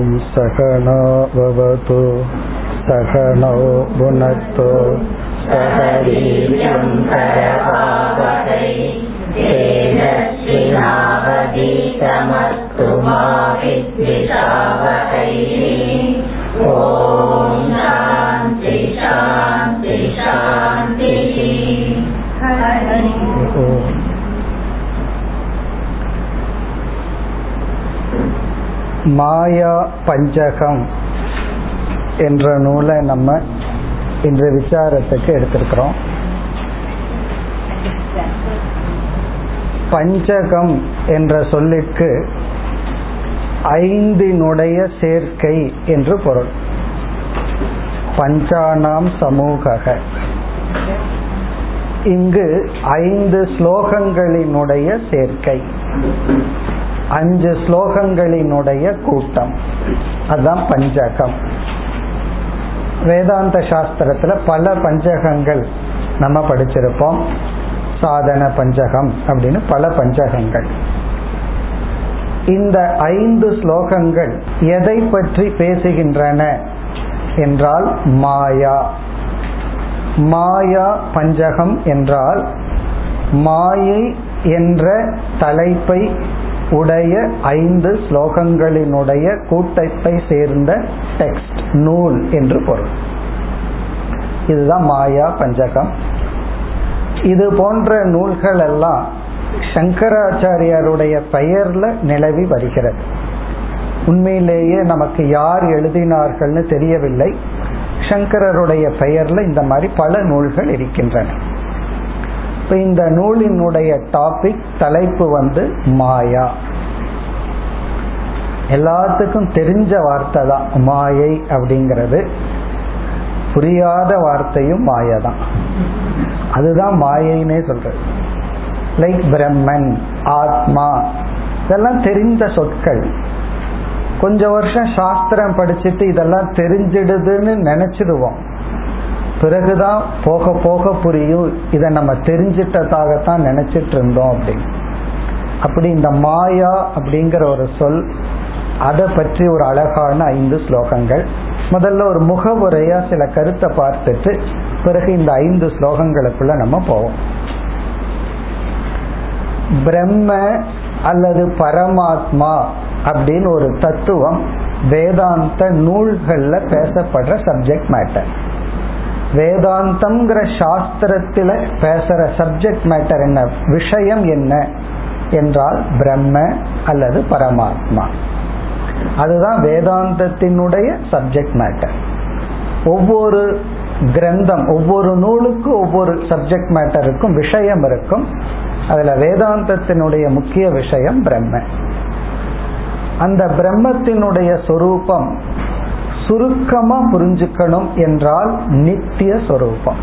ॐ सकनाववतु सकनौ भुनक्तु सह वीर्यं करभावहै तेजस्विनावधीतमस्तु मा विद्विषावहै ॐ शान्ति शान्ति शान्तिः हरि மாயா பஞ்சகம் என்ற நூலை நம்ம இன்று விசாரத்துக்கு எடுத்திருக்கிறோம். பஞ்சகம் என்ற சொல்லிற்கு ஐந்தினுடைய சேர்க்கை என்று பொருள். பஞ்சானாம் சமூக இங்கு ஐந்து ஸ்லோகங்களினுடைய சேர்க்கை. அஞ்சு ஸ்லோகங்களினுடைய கூட்டம். அதுதான் பஞ்சகம். வேதாந்த சாஸ்திரத்துல பல பஞ்சகங்கள் நம்ம படிச்சிருப்போம். சாதன பஞ்சகம் அப்படின்னு பல பஞ்சகங்கள். இந்த ஐந்து ஸ்லோகங்கள் எதை பற்றி பேசுகின்றன என்றால் மாயா. மாயா பஞ்சகம் என்றால் மாயை என்ற தலைப்பை உடைய ஐந்து ஸ்லோகங்களினுடைய கூட்டத்தை சேர்ந்த டெக்ஸ்ட் நூல் என்று பொருள். இதுதான் மாயா பஞ்சகம். இது போன்ற நூல்கள் எல்லாம் சங்கராச்சாரியாருடைய பெயர்ல நிலவி வருகிறது. உண்மையிலேயே நமக்கு யார் எழுதினார்கள்னு தெரியவில்லை. சங்கரருடைய பெயர்ல இந்த மாதிரி பல நூல்கள் இருக்கின்றன. இப்ப இந்த நூலினுடைய டாபிக் தலைப்பு வந்து மாயா. எல்லாத்துக்கும் தெரிஞ்ச வார்த்தை தான். மாயை அப்படிங்கிறது புரியாத வார்த்தையும் மாயை தான். அதுதான் மாயைன்னே சொல்றது. லைக் பிரம்மன் ஆத்மா இதெல்லாம் தெரிந்த சொற்கள். கொஞ்ச வருஷம் சாஸ்திரம் படிச்சுட்டு இதெல்லாம் தெரிஞ்சிடுதுன்னு நினைச்சிடுவோம். பிறகுதான் போக போக புரியும். இதை நம்ம தெரிஞ்சிட்டதாகத்தான் நினைச்சிட்டு இருந்தோம் அப்படின்னு அப்படி இந்த மாயா அப்படிங்கிற ஒரு சொல் அதை பற்றி ஒரு அழகான ஐந்து ஸ்லோகங்கள். முதல்ல ஒரு முகவுரையா சில கருத்தை பார்த்துட்டு பிறகு இந்த ஐந்து ஸ்லோகங்களுக்குள்ள நம்ம போவோம். பிரம்ம அல்லது பரமாத்மா அப்படின்னு ஒரு தத்துவம் வேதாந்த நூல்கள்ல பேசப்படுற சப்ஜெக்ட் மேட்டர் வேதாந்தம்ங்கிற சாஸ்திரத்துல பேசுற சப்ஜெக்ட் மேட்டர் என்ன? விஷயம் என்ன? என்றால் பிரம்ம அல்லது பரமாத்மா. அதுதான் வேதாந்தத்தினுடைய சப்ஜெக்ட் மேட்டர் ஒவ்வொரு கிரந்தம் ஒவ்வொரு நூலுக்கும் ஒவ்வொரு சப்ஜெக்ட் மேட்டருக்கும் விஷயம் இருக்கும். அதுல வேதாந்தத்தினுடைய முக்கிய விஷயம் பிரம்ம. அந்த பிரம்மத்தினுடைய சொரூபம் சுருக்கமா புரிஞ்சுக்கணும் என்றால் நித்திய சொரூபம்.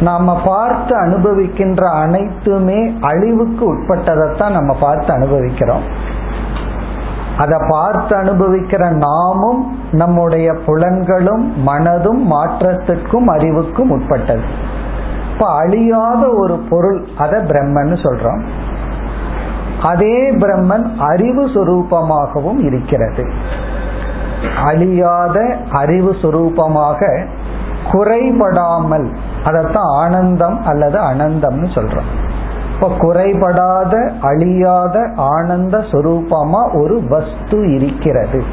நாம பார்த்து அனுபவிக்கின்ற அனைத்துமே அழிவுக்கு உட்பட்டதைத்தான் நம்ம பார்த்து அனுபவிக்கிறோம். அதை பார்த்து அனுபவிக்கிற நாமும் நம்முடைய புலன்களும் மனதும் மாற்றத்துக்கும் அறிவுக்கும் உட்பட்டது. இப்ப அழியாத ஒரு பொருள் அதை பிரம்மன்னு சொல்றோம். அதே பிரம்மன் அறிவு சுரூபமாகவும் இருக்கிறது. அழியாத அறிவு சுரூபமாக குறைபடாமல் அதைத்தான் ஆனந்தம் அல்லது அனந்தம்னு சொல்றோம். இப்ப குறைபடாத அழியாத ஆனந்த சுரூபமா ஒரு வஸ்து இருக்கிறது.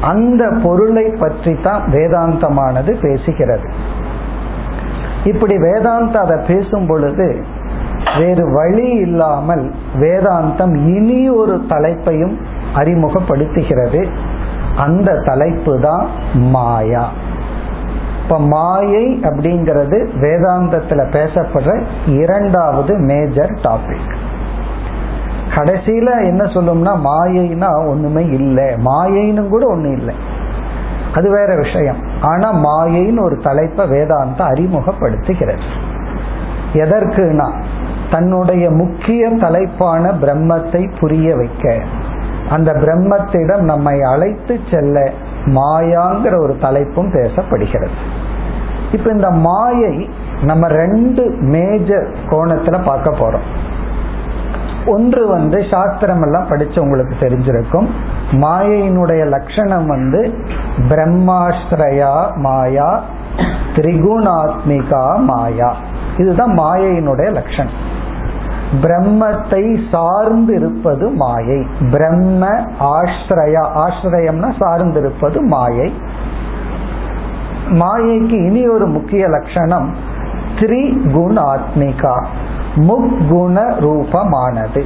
அந்த பொருளை பற்றி தான் வேதாந்தமானது பேசுகிறது. இப்படி வேதாந்தம் அதை பேசும் பொழுது வேறு வழி இல்லாமல் வேதாந்தம் இனி ஒரு தலைப்பையும் அறிமுகப்படுத்துகிறது. அந்த தலைப்பு தான் மாயா. இப்ப மாயை அப்படிங்கிறது வேதாந்தத்துல பேசப்படுற இரண்டாவது மேஜர் டாபிக் கடைசியில என்ன சொல்லும்னா மாயைனா ஒண்ணுமே இல்லை. மாயைன்னு கூட ஒண்ணு இல்லை. அது வேற விஷயம். ஆனா மாயைன்னு ஒரு தலைப்பை வேதாந்த அறிமுகப்படுத்துகிறது. எதற்குனா தன்னுடைய முக்கிய தலைப்பான பிரம்மத்தை புரிய வைக்க. அந்த பிரம்மத்திடம் நம்மை அழைத்து செல்ல மாயாங்கிற ஒரு தலைப்பும் பேசப்படுகிறது. இப்ப இந்த மாயை நம்ம ரெண்டு மேஜர் கோணத்துல பார்க்க போறோம். ஒன்று வந்து சாஸ்திரம் எல்லாம் படிச்சு உங்களுக்கு தெரிஞ்சிருக்கும். மாயையினுடைய லட்சணம் வந்து பிரம்மாஸ்திரயா மாயா திரிகுணாத்மிகா மாயா. இதுதான் மாயையினுடைய லட்சணம். பிரம்மத்தை சார்ந்து இருப்பது மாயை. பிரம்ம ஆஸ்ரயா ஆஸ்ரயம்னா சார்ந்திருப்பது மாயை. மாயைக்கு இனி ஒரு முக்கிய லட்சணம் திரிகுணாத்மிகா முக்குண ரூபமானது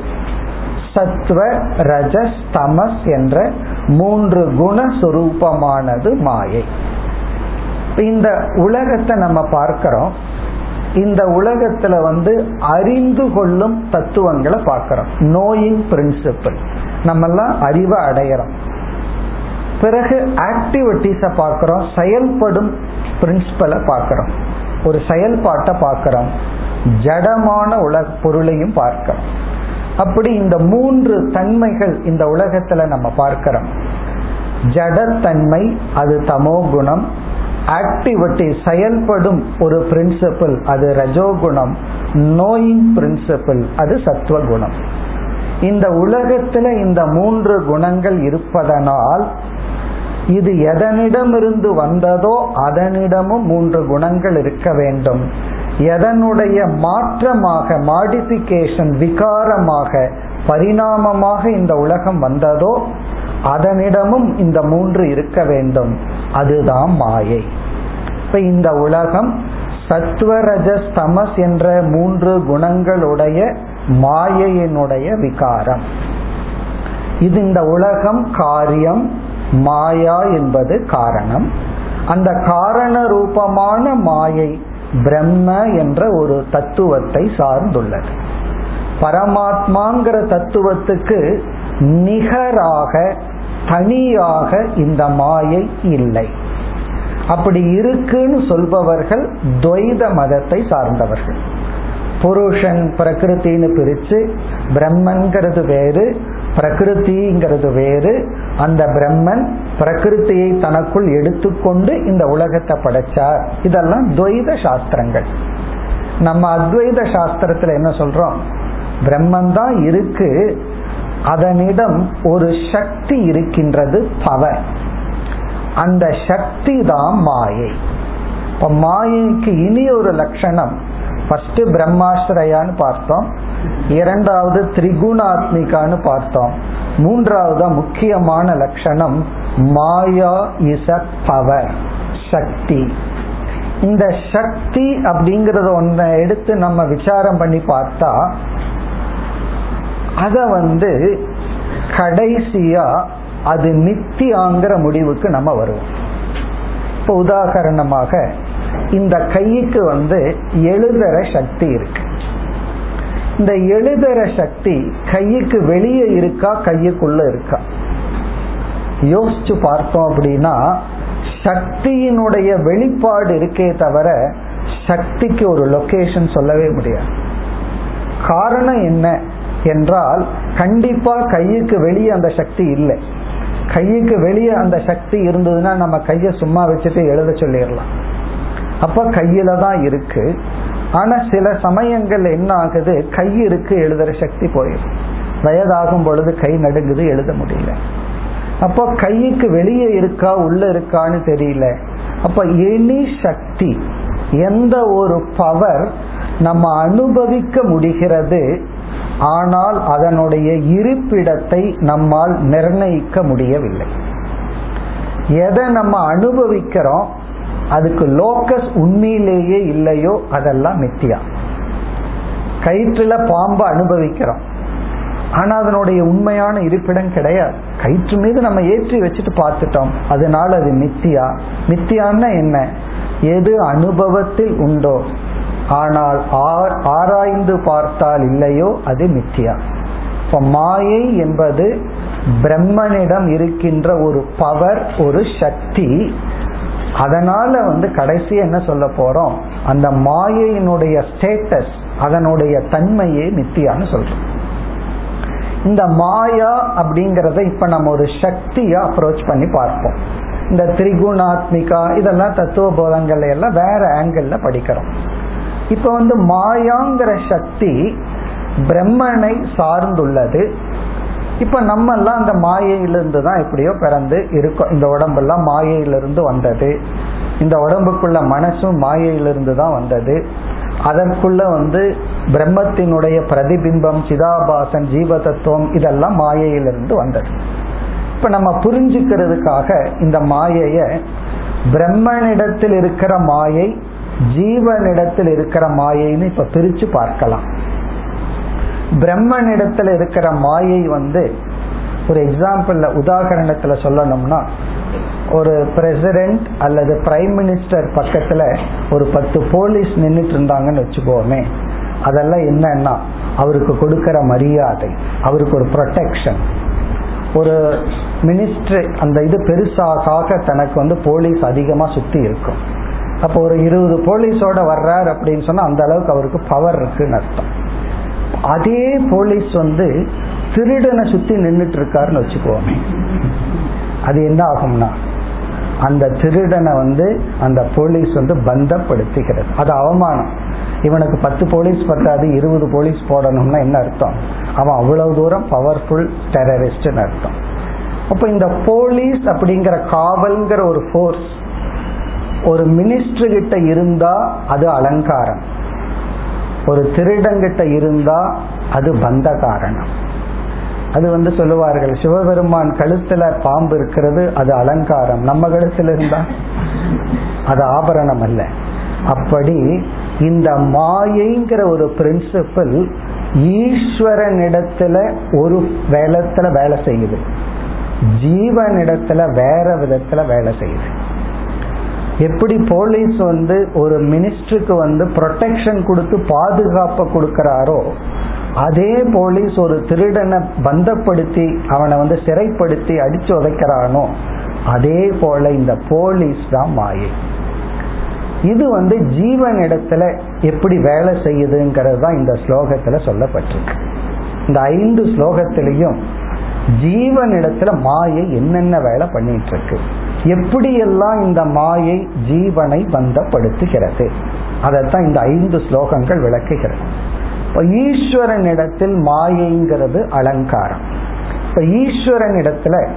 சத்வ ரஜஸ் தமஸ் என்ற மூன்று குண சுரூபமானது மாயை. இந்த உலகத்தை நம்ம பார்க்கிறோம். இந்த உலகத்துல வந்து அறிந்து கொள்ளும் தத்துவங்களை பார்க்கிறோம். நோயிங் பிரின்சிபிள் நம்ம எல்லாம் அறிவை அடையிறோம். பிறகு ஆக்டிவிட்டிஸ பார்க்கிறோம். செயல்படும் பிரின்சிபலை பார்க்கிறோம். ஒரு செயல்பாட்டை பார்க்கிறோம். ஜடமான உலக பொருளையும் பார்க்கிறோம். அப்படி இந்த மூன்று தன்மைகள் இந்த உலகத்துல நம்ம பார்க்கிறோம். ஜடத்தன்மை அது தமோ குணம். ஆக்டிவிட்டி செயல்படும் ஒரு பிரின்சிபிள் அது ரஜோகுணம். நோயிங் பிரின்சிபிள் அது சத்துவகுணம் இந்த உலகத்துல இந்த மூன்று குணங்கள் இருப்பதனால் இது எதனிடமிருந்து வந்ததோ அதனிடமும் மூன்று குணங்கள் இருக்க வேண்டும். எதனுடைய மாற்றமாக மாடிபிகேஷன் விகாரமாக பரிணாமமாக இந்த உலகம் வந்ததோ அதனிடமும் இந்த மூன்று இருக்க வேண்டும். அதுதான் மாயை. இப்ப இந்த உலகம் சத்வரஜஸ் தமஸ் என்ற மூன்று குணங்களுடைய மாயையினுடைய விகாரம். இது இந்த உலகம் காரியம் மாயா என்பது காரணம். அந்த காரண ரூபமான மாயை பிரம்ம என்ற ஒரு தத்துவத்தை சார்ந்துள்ளது. பரமாத்மாங்கிற தத்துவத்துக்கு நிகராக தனியாக இந்த மாயை இல்லை. அப்படி இருக்குன்னு சொல்பவர்கள் துவைத மதத்தை சார்ந்தவர்கள். புருஷன் பிரகிருத்தின்னு பிரிச்சு பிரம்மன்கிறது வேறு பிரகிருதிங்கிறது வேறு. அந்த பிரம்மன் பிரகிருத்தியை தனக்குள் எடுத்துக்கொண்டு இந்த உலகத்தை படைச்சார். இதெல்லாம் துவைத சாஸ்திரங்கள். நம்ம அத்வைத சாஸ்திரத்துல என்ன சொல்றோம்? பிரம்மன் தான் இருக்கு அதனிடம் ஒரு சக்தி இருக்கின்றது பவர் அந்த சக்தி தான் மாயை. இப்ப மாயைக்கு இனி ஒரு லட்சணம். ஃபர்ஸ்ட் பிரம்மாஸ்ரயான்னு பார்த்தோம். இரண்டாவது திரிகுணாத்மிகான்னு பார்த்தோம். மூன்றாவது முக்கியமான லட்சணம் மாயா இஸ் அ பவர் சக்தி. இந்த சக்தி அப்படிங்கறத ஒன்றை எடுத்து நம்ம விசாரம் பண்ணி பார்த்தா அத வந்து கடைசியா அது நித்தியாங்கிற முடிவுக்கு நம்ம வருவோம். இப்போ உதாகரணமாக இந்த கைக்கு வந்து எழுதுற சக்தி இருக்கு. இந்த எழுதுற சக்தி கைக்கு வெளியே இருக்கா கையுக்குள்ள இருக்கா? யோசிச்சு பார்த்தோம் அப்படின்னா சக்தியினுடைய வெளிப்பாடு இருக்கே தவிர சக்திக்கு ஒரு லொகேஷன் சொல்லவே முடியாது. காரணம் என்ன? என்றால் கண்டிப்பா கையுக்கு வெளியே அந்த சக்தி இல்லை. கையுக்கு வெளியே அந்த சக்தி இருந்ததுன்னா நம்ம கையை சும்மா வச்சுட்டு எழுத சொல்லிடலாம். அப்ப கையில தான் இருக்கு. ஆனா சில சமயங்கள் என்ன ஆகுது? கை இருக்கு எழுதுற சக்தி போயிடும். வயதாகும் பொழுது கை நடுங்குது எழுத முடியல. அப்போ கைக்கு வெளியே இருக்கா உள்ள இருக்கான்னு தெரியல. அப்ப எனி சக்தி எந்த ஒரு பவர் நம்ம அனுபவிக்க முடிகிறது ஆனால் அதனுடைய இருப்பிடத்தை நம்மால் நிர்ணயிக்க முடியவில்லை. எதை நம்ம அனுபவிக்கிறோம் அதுக்கு லோக்கஸ் உண்மையிலேயே இல்லையோ அதெல்லாம் மித்தியா. கயிற்றுல பாம்பை அனுபவிக்கிறோம். ஆனா அதனுடைய உண்மையான இருப்பிடம் கிடையாது. கயிற்று மீது நம்ம ஏற்றி வச்சுட்டு பார்த்துட்டோம் அதனால அது மித்தியா. மித்தியான்னா என்ன? எது அனுபவத்தில் உண்டோ ஆனால் ஆராய்ந்து பார்த்தால் இல்லையோ அது மித்தியா. இப்ப மாயை என்பது பிரம்மனிடம் இருக்கின்ற ஒரு பவர் ஒரு சக்தி. அதனால வந்து கடைசி என்ன சொல்ல போறோம்? அந்த மாயையினுடைய ஸ்டேட்டஸ் அதனுடைய தன்மையே மித்தியான்னு சொல்றோம். இந்த மாயா அப்படிங்கறத இப்ப நம்ம ஒரு சக்தியா அப்ரோச் பண்ணி பார்ப்போம். இந்த திரிகுணாத்மிகா இதெல்லாம் தத்துவ போதங்கள் எல்லாம் வேற ஆங்கிள் படிக்கிறோம். இப்ப வந்து மாயாங்கிற சக்தி பிரம்மனை சார்ந்துள்ளது. இப்ப நம்ம எல்லாம் அந்த மாயையிலிருந்து தான் எப்படியோ பிறந்து இருக்கோம். இந்த உடம்பெல்லாம் மாயையிலிருந்து வந்தது. இந்த உடம்புக்குள்ள மனசும் மாயையிலிருந்து தான் வந்தது. அதற்குள்ள வந்து பிரம்மத்தினுடைய பிரதிபிம்பம் சிதாபாசன் ஜீவ தத்துவம் இதெல்லாம் மாயையிலிருந்து வந்தது. இப்ப நம்ம புரிஞ்சுக்கிறதுக்காக இந்த மாயைய பிரம்மனிடத்தில் இருக்கிற மாயை ஜீவனிடத்தில் இருக்கிற மாயைன்னு இப்ப பிரிச்சு பார்க்கலாம். பிரம்மனிடத்தில் இருக்கிற மாயை வந்து ஒரு எக்ஸாம்பிள் உதாகரணத்துல சொல்லணும்னா ஒரு பிரசிடென்ட் அல்லது பிரைம் மினிஸ்டர் பக்கத்துல ஒரு பத்து போலீஸ் நின்றுட்டு இருந்தாங்கன்னு வச்சுக்கோமே அதெல்லாம் என்னன்னா அவருக்கு கொடுக்கிற மரியாதை அவருக்கு ஒரு ப்ரொடெக்ஷன் ஒரு மினிஸ்டர் அந்த இது பெருசாக தனக்கு வந்து போலீஸ் அதிகமா சுத்தி இருக்கும். அப்போ ஒரு இருபது போலீஸோட வர்றார் அப்படின்னு சொன்னா அந்த அளவுக்கு அவருக்கு பவர் இருக்குன்னு அர்த்தம். அதே போலீஸ் வந்து திருடனை சுத்தி நின்றுட்டு இருக்காருன்னு வச்சுக்கோமே. அது என்ன ஆகும்னா அந்த திருடனை வந்து அந்த போலீஸ் வந்து பந்தப்படுத்திக்கிறது. அது அவமானம். இவனுக்கு பத்து போலீஸ் பத்தாது இருபது போலீஸ் போடணும்னா என்ன அர்த்தம்? அவன் அவ்வளவு தூரம் பவர்ஃபுல் டெரரிஸ்ட்னு அர்த்தம். அப்ப இந்த போலீஸ் அப்படிங்கிற காவல்ங்கிற ஒரு ஃபோர்ஸ் ஒரு மினிஸ்டர் கிட்ட இருந்தா அது அலங்காரம். ஒரு திருடங்கிட்ட இருந்தா அது பந்த காரணம் அது வந்து சொல்லுவார்கள் சிவபெருமான் கழுத்துல பாம்பு இருக்கிறது அது அலங்காரம். நம்ம கழுத்துல இருந்தா? அது ஆபரணம் அல்ல. அப்படி இந்த மாயைங்கிற ஒரு பிரின்சிபிள் ஈஸ்வரனிடத்துல ஒரு வேலத்துல வேலை செய்யுது. ஜீவனிடத்துல வேற விதத்துல வேலை செய்யுது. எப்படி போலீஸ் வந்து ஒரு மினிஸ்டருக்கு வந்து ப்ரொடெக்ஷன் கொடுத்து பாதுகாப்பை கொடுக்கிறாரோ அதே போலீஸ் ஒரு திருடனை பந்தப்படுத்தி அவனை வந்து சிறைப்படுத்தி அடிச்சு உதைக்கிறானோ அதே போல இந்த போலீஸ் தான் மாயை. இது வந்து ஜீவன் இடத்துல எப்படி வேலை செய்யுதுங்கிறது தான் இந்த ஸ்லோகத்துல சொல்லப்பட்டிருக்கு. இந்த ஐந்து ஸ்லோகத்திலையும் ஜீவனிடத்துல மாயை என்னென்ன வேலை பண்ணிட்டு இருக்கு? எப்படியெல்லாம் இந்த மாயை ஜீவனை பந்தப்படுத்துகிறது? அதைத்தான் இந்த ஐந்து ஸ்லோகங்கள் விளக்குகிறது. இப்ப ஈஸ்வரனிடத்தில் மாயைங்கிறது அலங்காரம். இப்ப ஈஸ்வரனிடத்துல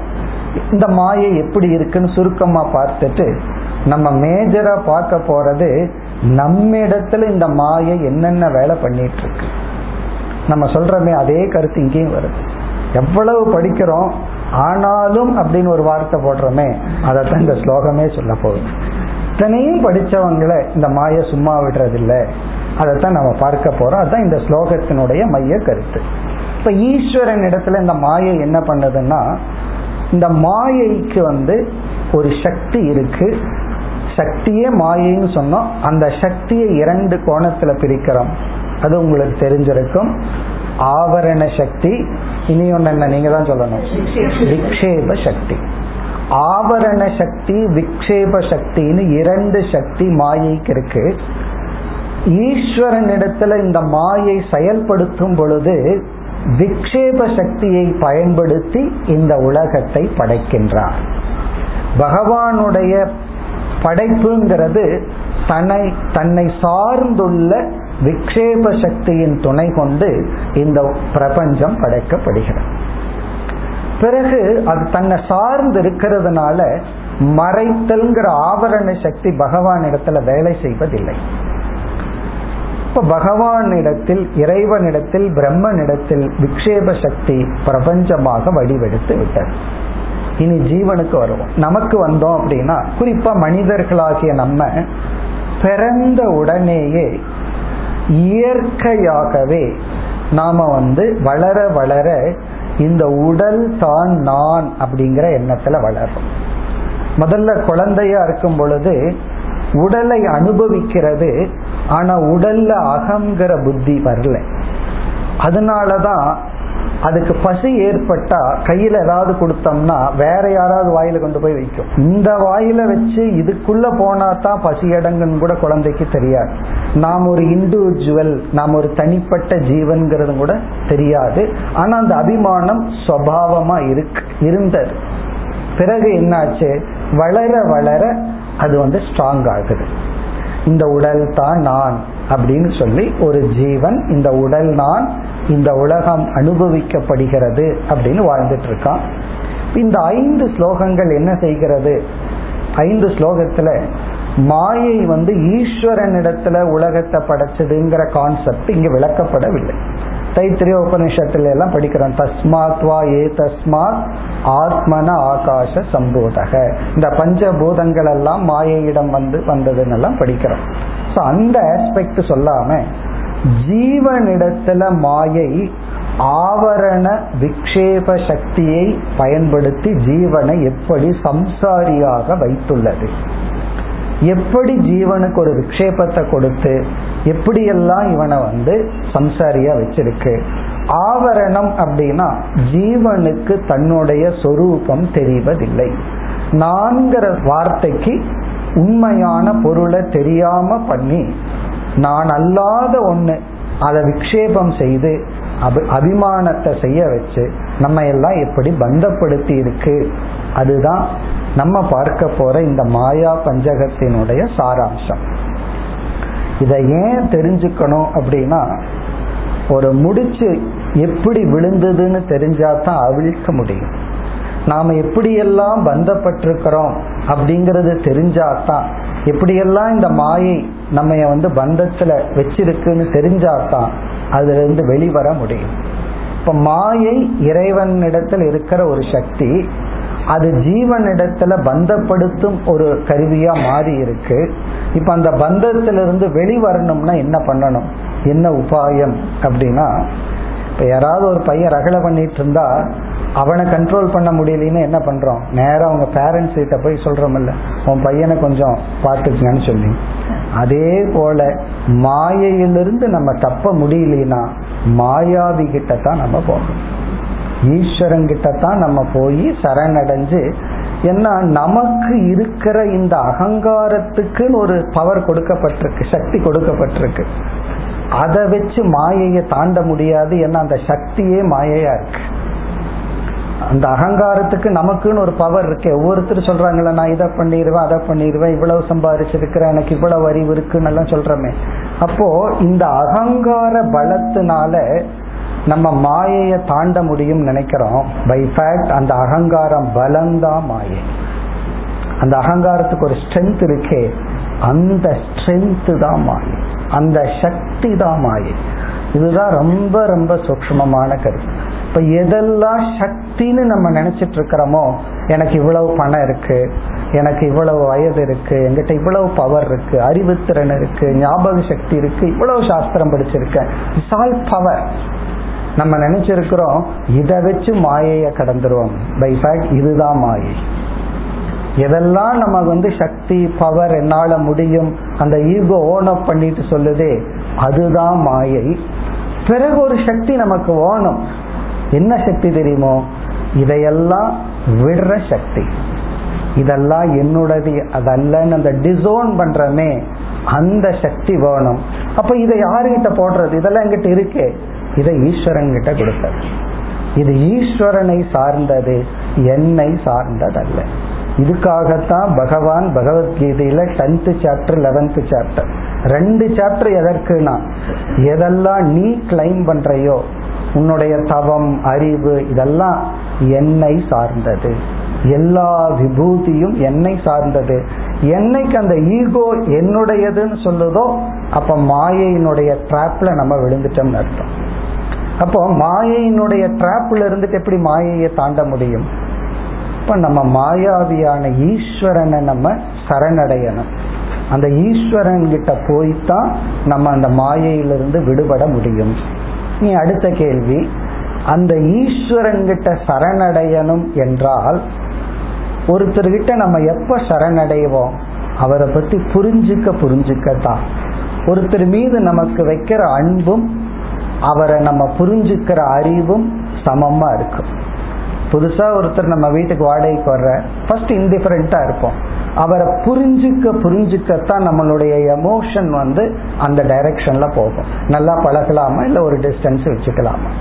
இந்த மாயை எப்படி இருக்குன்னு சுருக்கமா பார்த்துட்டு நம்ம மேஜரா பார்க்க போறது நம்ம இடத்துல இந்த மாயை என்னென்ன வேலை பண்ணிட்டு இருக்கு நம்ம சொல்றமே அதே கருத்து இங்கேயும் வருது. எவ்வளவு படிக்கிறோம் ஆனாலும் அப்படின்னு ஒரு வார்த்தை போடுறோமே அதைத்தான் இந்த ஸ்லோகமே சொல்ல போகுது. இத்தனையும் படிச்சவங்களை இந்த மாயை சும்மா விடுறதில்லை. அதைத்தான் நம்ம பார்க்க போறோம். அதுதான் இந்த ஸ்லோகத்தினுடைய மைய கருத்து. இப்ப ஈஸ்வரன் இடத்துல இந்த மாயை என்ன பண்ணுதுன்னா இந்த மாயைக்கு வந்து ஒரு சக்தி இருக்கு. சக்தியே மாயைன்னு சொன்னோம். அந்த சக்தியை இரண்டு கோணத்துல பிரிக்கிறோம். அது உங்களுக்கு தெரிஞ்சிருக்கும். ஆவரண சக்தி இனி ஒன்று என்ன? நீங்க தான் சொல்லணும். விக்ஷேப சக்தி. ஆவரண சக்தி விக்ஷேப சக்தின்னு இரண்டு சக்தி மாயைக்கு இருக்கு. ஈஸ்வரனிடத்துல இந்த மாயை செயல்படுத்தும் பொழுது விக்ஷேப சக்தியை பயன்படுத்தி இந்த உலகத்தை படைக்கின்றார். பகவானுடைய படைப்புங்கிறது தன்னை தன்னை சார்ந்துள்ள விக்ஷேப சக்தியின் துணை கொண்டு இந்த பிரபஞ்சம் படைக்கப்படுகிறது. பிறகு அது தன்னை சார்ந்து இருக்கிறதுனால மறைத்தல்ங்கிற ஆவரண சக்தி பகவான் இடத்துல வேலை செய்வதில்லை. இப்ப பகவானிடத்தில் இறைவனிடத்தில் பிரம்மனிடத்தில் விக்ஷேப சக்தி பிரபஞ்சமாக வடிவெடுத்து விட்டது. இனி ஜீவனுக்கு வருவோம். நமக்கு வந்தோம் அப்படின்னா குறிப்பா மனிதர்களாகிய நம்ம பிறந்த உடனேயே இயற்கையாகவே நாம வந்து வளர வளர இந்த உடல் தான் நான் அப்படிங்கிற எண்ணத்துல வளரும் முதல்ல குழந்தையா இருக்கும் பொழுது உடலை அனுபவிக்கிறது ஆனா உடல்ல அகங்கிற புத்தி வரல. அதனாலதான் அதுக்கு பசி ஏற்பட்டா கையில ஏதாவது கொடுத்தோம்னா வேற யாராவது வாயில கொண்டு போய் வைக்கும். இந்த வாயில வச்சு இதுக்குள்ள போனா தான் பசி அடங்குன்னு கூட குழந்தைக்கு தெரியாது. நாம் ஒரு இண்டிவிஜுவல் நாம் ஒரு தனிப்பட்ட ஜீவன்கிறது கூட தெரியாது. ஆனா அந்த அபிமானம் சுவாவமா இருக்கு இருந்தது. பிறகு என்னாச்சு? வளர வளர அது வந்து ஸ்ட்ராங் ஆகுது. இந்த உடல் தான் நான். அப்படின்னு சொல்லி ஒரு ஜீவன் இந்த உடல் நான் இந்த உலகம் அனுபவிக்கப்படுகிறது அப்படின்னு வாழ்ந்துட்டு இருக்கான். இந்த ஐந்து ஸ்லோகங்கள் என்ன செய்கிறது? ஐந்து ஸ்லோகத்துல மாயை வந்து ஈஸ்வரனிடத்துல உலகத்தை படைச்சதுங்கிற கான்செப்ட் இங்க விளக்கப்படவில்லை. தைத்திரிய உபனிஷத்துல எல்லாம் படிக்கிறோம். தஸ்மாத் வா ஏ தஸ்மாத் ஆத்மன ஆகாச சம்போதக. இந்த பஞ்சபூதங்கள் எல்லாம் மாயையிடம் வந்து வந்ததுன்னு எல்லாம் படிக்கிறோம். ஸோ அந்த ஆஸ்பெக்ட் சொல்லாம ஜீவனிடத்துல மாயை ஆவரண விக்ஷேப சக்தியை பயன்படுத்தி ஜீவனை எப்படி சம்சாரியாக வைத்துள்ளது. எப்படி ஜீவனுக்கு ஒரு விக்ஷேபத்தை கொடுத்து எப்படியெல்லாம் இவனை வந்து சம்சாரியா வச்சிருக்கு? ஆவரணம் அப்படின்னா ஜீவனுக்கு தன்னுடைய சொரூபம் தெரிவதில்லை. நான்கிற வார்த்தைக்கு உண்மையான பொருளை தெரியாம பண்ணி நான் அல்லாத ஒண்ணு அதை விக்ஷேபம் செய்து அபி அபிமானத்தை செய்ய வச்சு நம்ம எல்லாம் எப்படி பந்தப்படுத்தி இருக்கு? அதுதான் நம்ம பார்க்க போற இந்த மாயா பஞ்சகத்தினுடைய சாராம்சம். இதை ஏன் தெரிஞ்சுக்கணும் அப்படின்னா ஒரு முடிச்சு எப்படி விழுந்ததுன்னு தெரிஞ்சா தான் அவிழ்க்க முடியும். நாம எப்படியெல்லாம் பந்தப்பட்டிருக்கிறோம் அப்படிங்கறது தெரிஞ்சாதான் எப்படியெல்லாம் இந்த மாயை நம்ம வந்து பந்தத்துல வச்சிருக்குன்னு தெரிஞ்சாதான் அதுல இருந்து வெளிவர முடியும். இப்ப மாயை இறைவனிடத்தில் இருக்கிற ஒரு சக்தி அது ஜீவனிடத்துல பந்தப்படுத்தும் ஒரு கருவியா மாறி இருக்கு. இப்ப அந்த பந்தத்திலிருந்து வெளிவரணும்னா என்ன பண்ணணும்? என்ன உபாயம் அப்படின்னா இப்ப யாராவது ஒரு பையன் ரகலை பண்ணிட்டு இருந்தா அவனை கண்ட்ரோல் பண்ண முடியலன்னு என்ன பண்றோம்? நேரம் அவங்க பேரண்ட்ஸ் கிட்ட போய் சொல்றோம்ல உன் பையனை கொஞ்சம் பார்த்துக்கங்கன்னு சொல்லி. அதே போல மாயையிலிருந்து நம்ம தப்ப முடியலனா மாயாவி கிட்ட தான் நம்ம போகணும். ஈஸ்வரங்கிட்ட தான் நம்ம போய் சரணடைஞ்சு ஏன்னா நமக்கு இருக்கிற இந்த அகங்காரத்துக்குன்னு ஒரு பவர் கொடுக்கப்பட்டிருக்கு சக்தி கொடுக்கப்பட்டிருக்கு. அதை வச்சு மாயையை தாண்ட முடியாது ஏன்னா அந்த சக்தியே மாயையா இருக்கு. அந்த அகங்காரத்துக்கு நமக்குன்னு ஒரு பவர் இருக்கு. ஒவ்வொருத்தர் சொல்றாங்களே நான் இதை பண்ணிடுவேன் அதை பண்ணிடுவேன் இவ்வளவு சம்பாதிச்சிருக்கிறேன் எனக்கு இவ்வளவு அறிவு இருக்குன்னு எல்லாம் சொல்றமே. அப்போ இந்த அகங்கார பலத்தினால நம்ம மாயையை தாண்ட முடியும் நினைக்கிறோம். பை ஃபேக்ட் அந்த அகங்காரம் பலம்தான் மாயை. அந்த அகங்காரத்துக்கு ஒரு ஸ்ட்ரென்த் இருக்கே. அந்த ஸ்ட்ரென்த் தான் மாயை. அந்த சக்தி தான் மாயை. இதுதான் ரொம்ப ரொம்ப சூக்மமான கருத்து. இப்ப எதெல்லாம் சக்தின்னு நம்ம நினைச்சிட்டு இருக்கிறோமோ எனக்கு இவ்வளவு பணம் இருக்கு எனக்கு இவ்வளவு வயது இருக்கு எங்கிட்ட இவ்வளவு பவர் இருக்கு அறிவுத்திறன் இருக்கு ஞாபக சக்தி இருக்கு இவ்வளவு சாஸ்திரம் படிச்சிருக்கேன். இட்ஸ் ஆல் பவர் நம்ம நினைச்சிருக்கிறோம் இதை வச்சு மாயைய கடந்துருவோம். பை ஃபேக்ட் இதுதான் மாயை. எதெல்லாம் நம்ம வந்து சக்தி பவர் என்னால முடியும் அந்த ஈகோ ஓன் அப் பண்ணிட்டு சொல்லுதே அதுதான் மாயை. பிறகு ஒரு சக்தி நமக்கு ஓணும் என்ன சக்தி தெரியுமோ? இதையெல்லாம் விடுற சக்தி. இதெல்லாம் என்னுடையது அதல்லன்னு அந்த டிசோன் பண்றமே அந்த சக்தி வேணும் அப்ப இதை யாருகிட்ட போடுறது? இதெல்லாம் எங்கிட்ட இருக்கே. இதை ஈஸ்வரன் கிட்ட கொடுத்தது இது ஈஸ்வரனை சார்ந்தது என்னை சார்ந்ததல்ல. இதுக்காகத்தான் பகவான் பகவத்கீதையில டென்த் சாப்டர் லெவன்த் சாப்டர் ரெண்டு சாப்டர் எதற்குனா எதெல்லாம் நீ கிளைம் பண்றையோ உன்னுடைய தவம் அறிவு இதெல்லாம் என்னை சார்ந்தது. எல்லா விபூதியும் என்னை சார்ந்தது. என்னைக்கு அந்த ஈகோ என்னுடையதுன்னு சொல்லுதோ அப்ப மாயையினுடைய ட்ராப்ல நம்ம விழுந்துட்டோம்னு அர்த்தம். அப்போ மாயையினுடைய டிராப்ல இருந்துட்டு எப்படி மாயையை தாண்ட முடியும்? இப்ப நம்ம மாயாவியான ஈஸ்வரனை நம்ம சரணடையணும். அந்த ஈஸ்வரன் கிட்ட போய்தான் நம்ம அந்த மாயையிலிருந்து விடுபட முடியும். நீ அடுத்த கேள்வி அந்த ஈஸ்வரன் கிட்ட சரணடையணும் என்றால் ஒருத்தர்கிட்ட நம்ம எப்ப சரணடைவோம்? அவரை பத்தி புரிஞ்சுக்க புரிஞ்சுக்கத்தான். ஒருத்தர் மீது நமக்கு வைக்கிற அன்பும் அவரை நம்ம புரிஞ்சுக்கிற அறிவும் சமமா இருக்கும். புதுசா ஒருத்தர் நம்ம வீட்டுக்கு வாடகைக்கு வர்ற ஃபர்ஸ்ட் இன்டிஃபரெண்டா இருப்போம். அவரை புரிஞ்சுக்க புரிஞ்சுக்கத்தான் நம்மளுடைய எமோஷன் வந்து அந்த டைரக்ஷன்ல போகும். நல்லா பழகலாமா இல்ல ஒரு டிஸ்டன்ஸ் வச்சுக்கலாமா?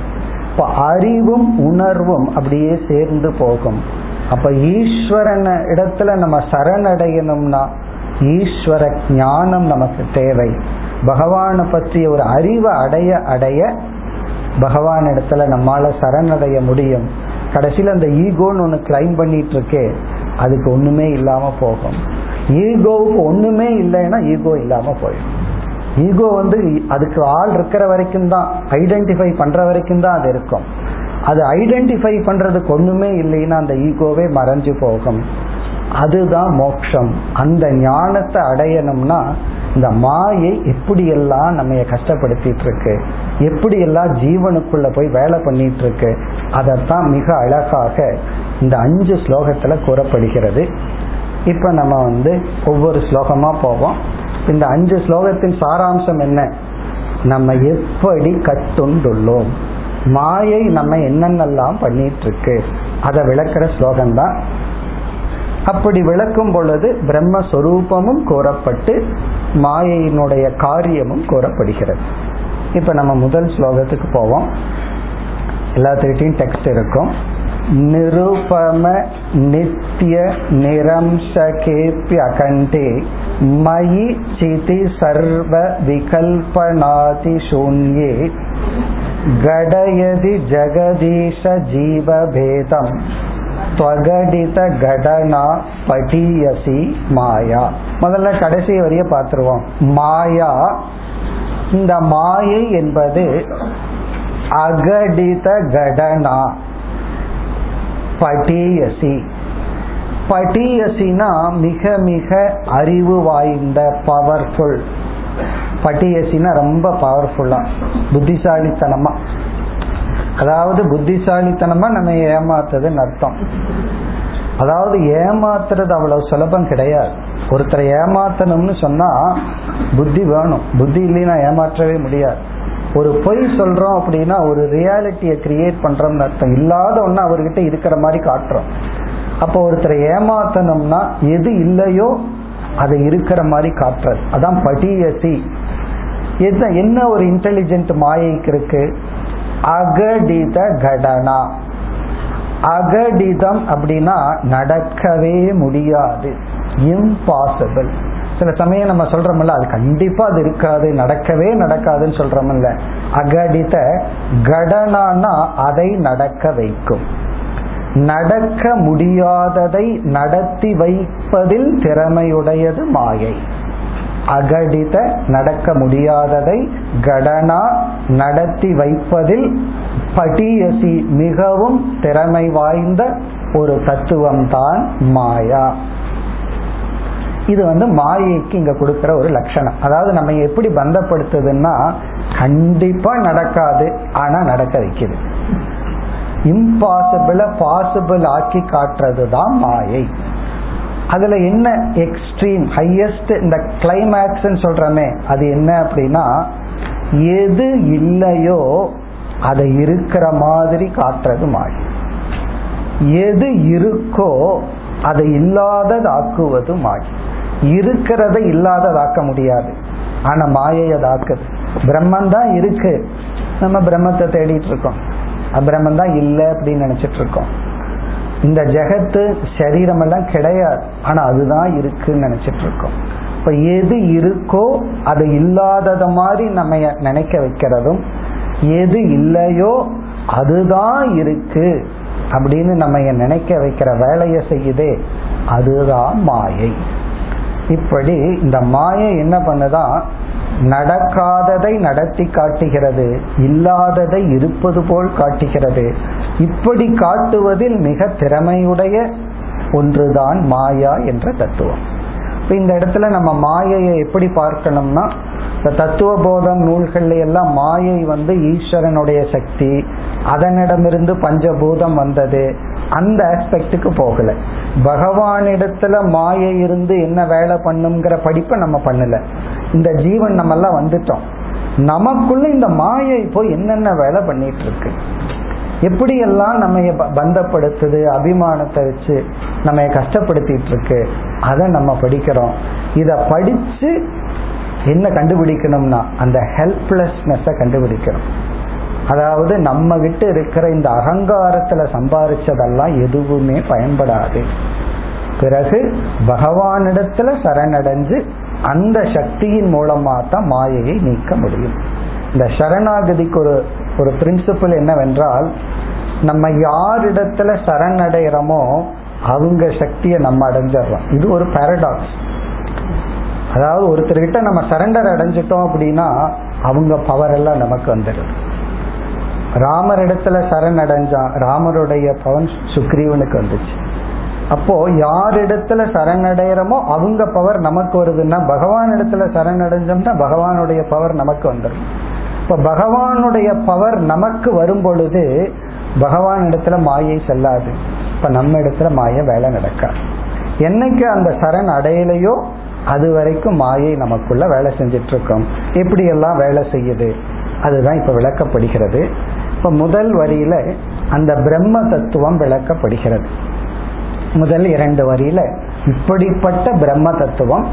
இப்போ அறிவும் உணர்வும் அப்படியே சேர்ந்து போகும். அப்ப ஈஸ்வரன் இடத்துல நம்ம சரணடையணும்னா ஈஸ்வர ஞானம் நமக்கு தேவை. பகவானை பற்றிய ஒரு அறிவை அடைய அடைய பகவான் இடத்துல நம்மால சரணடைய முடியும். கடைசியில் அந்த ஈகோன்னு ஒன்று கிளைம் பண்ணிட்டு இருக்கே அதுக்கு ஒண்ணுமே இல்லாம போகும். ஈகோவுக்கு ஒண்ணுமே இல்லைன்னா ஈகோ இல்லாம போயிடும். ஈகோ வந்து அதுக்கு ஆள் இருக்கிற வரைக்கும் தான் ஐடென்டிஃபை பண்ற வரைக்கும் தான் அது இருக்கும். அது ஐடென்டிஃபை பண்றதுக்கு ஒண்ணுமே இல்லைன்னா அந்த ஈகோவே மறைஞ்சு போகும். அதுதான் மோக்ஷம். அந்த ஞானத்தை அடையணும்னா இந்த மாயை எப்படியெல்லாம் நம்ம கஷ்டப்படுத்திட்டு இருக்கு? எப்படியெல்லாம் ஜீவனுக்குள்ள போய் வேலை பண்ணிட்டு இருக்கு? அதைத்தான் மிக அழகாக இந்த அஞ்சு ஸ்லோகத்துல கூறப்படுகிறது. இப்ப நம்ம வந்து ஒவ்வொரு ஸ்லோகமா போவோம். இந்த அஞ்சு ஸ்லோகத்தின் சாராம்சம் என்ன? நம்ம எப்படி கட்டுண்டுள்ளோம்? மாயை நம்ம என்னென்னலாம் பண்ணிட்டு இருக்கு? அதை விளக்கிற ஸ்லோகம் தான் அப்படி விளக்கும் பொழுது பிரம்மஸ்வரூபமும் கூறப்பட்டு மாயையினுடைய காரியமும் கூறப்படுகிறது இப்ப நம்ம முதல் ஸ்லோகத்துக்கு போவோம். எல்லாத்துக்கிட்டையும் டெக்ஸ்ட் இருக்கும். நிருபம நித்திய நிரம்சகேப்பி அகண்டே மயி சிதி சர்வ விகல்பனாதி சூன்யே கடயதி ஜெகதீஷ ஜீவபேதம் ஸ்வகடித கடனா படியசி மாயா. முதல்ல கடைசி வரிய பார்த்துருவோம். மாயா. இந்த மாயை என்பது அகடித கடனா படியசி படியசினா மிக மிக அறிவு வாய்ந்த பவர்ஃபுல் படியசினா ரொம்ப பவர்ஃபுல்லா புத்திசாலித்தனமா. அதாவது புத்திசாலித்தனமா நம்ம ஏமாத்துறதுன்னு அர்த்தம். அதாவது ஏமாத்துறது அவ்வளவு சுலபம் கிடையாது. ஒருத்தரை ஏமாத்தணும்னு சொன்னா புத்தி வேணும். புத்தி இல்லைன்னா ஏமாற்றவே முடியாது. ஒரு பொய் சொல்றோம் அப்படின்னா ஒரு ரியாலிட்டியை கிரியேட் பண்றோம்னு அர்த்தம். இல்லாத ஒண்ணு அவர்கிட்ட இருக்கிற மாதிரி காட்டுறோம். அப்போ ஒருத்தரை ஏமாத்தணும்னா எது இல்லையோ அதை இருக்கிற மாதிரி காட்டுறது. அதான் படியசி. என்ன ஒரு இன்டெலிஜென்ட் மாயைக்கு இருக்கு? அகடித கடனா அகடிதம் அப்படின்னா நடக்கவே முடியாது. இம்பாசிபிள் சில சமயம் நம்ம சொல்றோம்ல அது கண்டிப்பா அது இருக்காது நடக்கவே நடக்காதுன்னு சொல்றோம்ல. அகடித கடனானா அதை நடக்க வைக்கும். நடக்க முடியாததை நடத்தி வைப்பதில் திறமையுடையது மாயை. அகடித நடக்க முடியாததை கடனா நடத்தி வைப்பதில் படியசி மிகவும் திறமை வாய்ந்த ஒரு தத்துவம் தான் மாயா. இது வந்து மாயைக்கு இங்க கொடுக்கிற ஒரு லட்சணம். அதாவது நம்ம எப்படி பந்தப்படுத்துதுன்னா கண்டிப்பா நடக்காது ஆனா நடக்க வைக்குது. இம்பாசிபிள பாசிபிள் ஆக்கி காட்டுறது தான் மாயை. அதுல என்ன எக்ஸ்ட்ரீம் ஹையஸ்ட் இந்த கிளைமேக்ஸ் சொல்றமே அது என்ன அப்படின்னா எது இல்லையோ அதை இருக்கிற மாதிரி காட்டுறது மாயை எது இருக்கோ அதை இல்லாததாக்குவது மாயை இருக்கிறத இல்லாததாக்க முடியாது. ஆனா மாயையதாக்குது பிரம்மன் தான் இருக்கு. நம்ம பிரம்மத்தை தேடிட்டு இருக்கோம். பிரம்மன் தான் இல்லை அப்படின்னு நினைச்சிட்டு இருக்கோம். இந்த ஜெகத்து சரீரம் எல்லாம் கிடையாது. ஆனா அதுதான் இருக்குன்னு நினைச்சிட்டு இருக்கோம் இப்ப எது இருக்கோ அது இல்லாதத மாதிரி நம்ம நினைக்க வைக்கிறதும் எது இல்லையோ அதுதான் இருக்கு அப்படின்னு நம்ம நினைக்க வைக்கிற வேலையை செய்யுதே அதுதான் மாயை. இப்படி இந்த மாயை என்ன பண்ணுதான் நடக்காததை நடத்தி காட்டுகிறது இல்லாததை இருப்பது போல் காட்டுகிறது. இப்படி காட்டுவதில் மிக திறமையுடைய ஒன்றுதான் மாயா என்ற தத்துவம். இப்போ இந்த இடத்துல நம்ம மாயையை எப்படி பார்க்கணும்னா இந்த தத்துவ போதம் நூல்கள்ல எல்லாம் மாயை வந்து ஈஸ்வரனுடைய சக்தி அதனிடமிருந்து பஞ்சபூதம் வந்தது அந்த ஆஸ்பெக்டுக்கு போகல. பகவானிடத்துல மாயை இருந்து என்ன வேலை பண்ணுங்கிற படிப்பை நம்ம பண்ணல. இந்த ஜீவன் நம்ம எல்லாம் வந்துட்டோம். நமக்குள்ள இந்த மாயை போய் என்னென்ன வேலை பண்ணிட்டு இருக்கு எப்படியெல்லாம் நம்ம பந்தப்படுத்துது அபிமானத்தை வச்சு நம்ம கஷ்டப்படுத்திட்டு இருக்கு அதை நம்ம படிக்கிறோம். இத படிச்சு என்ன கண்டுபிடிக்கணும்னா அந்த ஹெல்ப்லெஸ்னஸ கண்டுபிடிக்கணும். அதாவது நம்ம கிட்ட இருக்கிற இந்த அகங்காரத்துல சம்பாதிச்சதெல்லாம் எதுவுமே பயன்படாது. பிறகு பகவானிடத்துல சரணடைஞ்சு அந்த சக்தியின் மூலமா தான் மாயையை நீக்க முடியும். இந்த சரணாகதிக்கு ஒரு ஒரு பிரின்சிபல் என்னவென்றால் நம்ம யாரிடத்துல சரணடைகிறோமோ அவங்க சக்தியை நம்ம அடைஞ்சிடறோம். இது ஒரு பாரடாக்ஸ் அதாவது ஒருத்தர்கிட்ட நம்ம சரண்டர் அடைஞ்சிட்டோம் அப்படின்னா அவங்க பவர் எல்லாம் நமக்கு வந்துடுது ராமர் இடத்துல சரண் அடைஞ்சான் ராமருடைய பவன் சுக்ரீவனுக்கு வந்துச்சு. அப்போ யார் இடத்துல சரணடைகிறோமோ அவங்க பவர் நமக்கு வருதுன்னா பகவான் இடத்துல சரணடைஞ்சோம்னா பகவானுடைய பவர் நமக்கு வந்துடும் இப்ப பகவானுடைய பவர் நமக்கு வரும் பொழுது பகவான் இடத்துல மாயை செல்லாது. இப்ப நம்ம இடத்துல மாய வேலை நடக்காது. என்னைக்கு அந்த சரண் அடையலையோ அது வரைக்கும் மாயை நமக்குள்ள வேலை செஞ்சிட்டு இருக்கோம் எப்படி எல்லாம் வேலை செய்யுது? அதுதான் இப்ப விளக்கப்படுகிறது. இப்ப முதல் வரியில அந்த பிரம்ம தத்துவம் விளக்கப்படுகிறது. முதல் இரண்டு வரியில இப்படிப்பட்ட பிரம்ம தத்துவம்.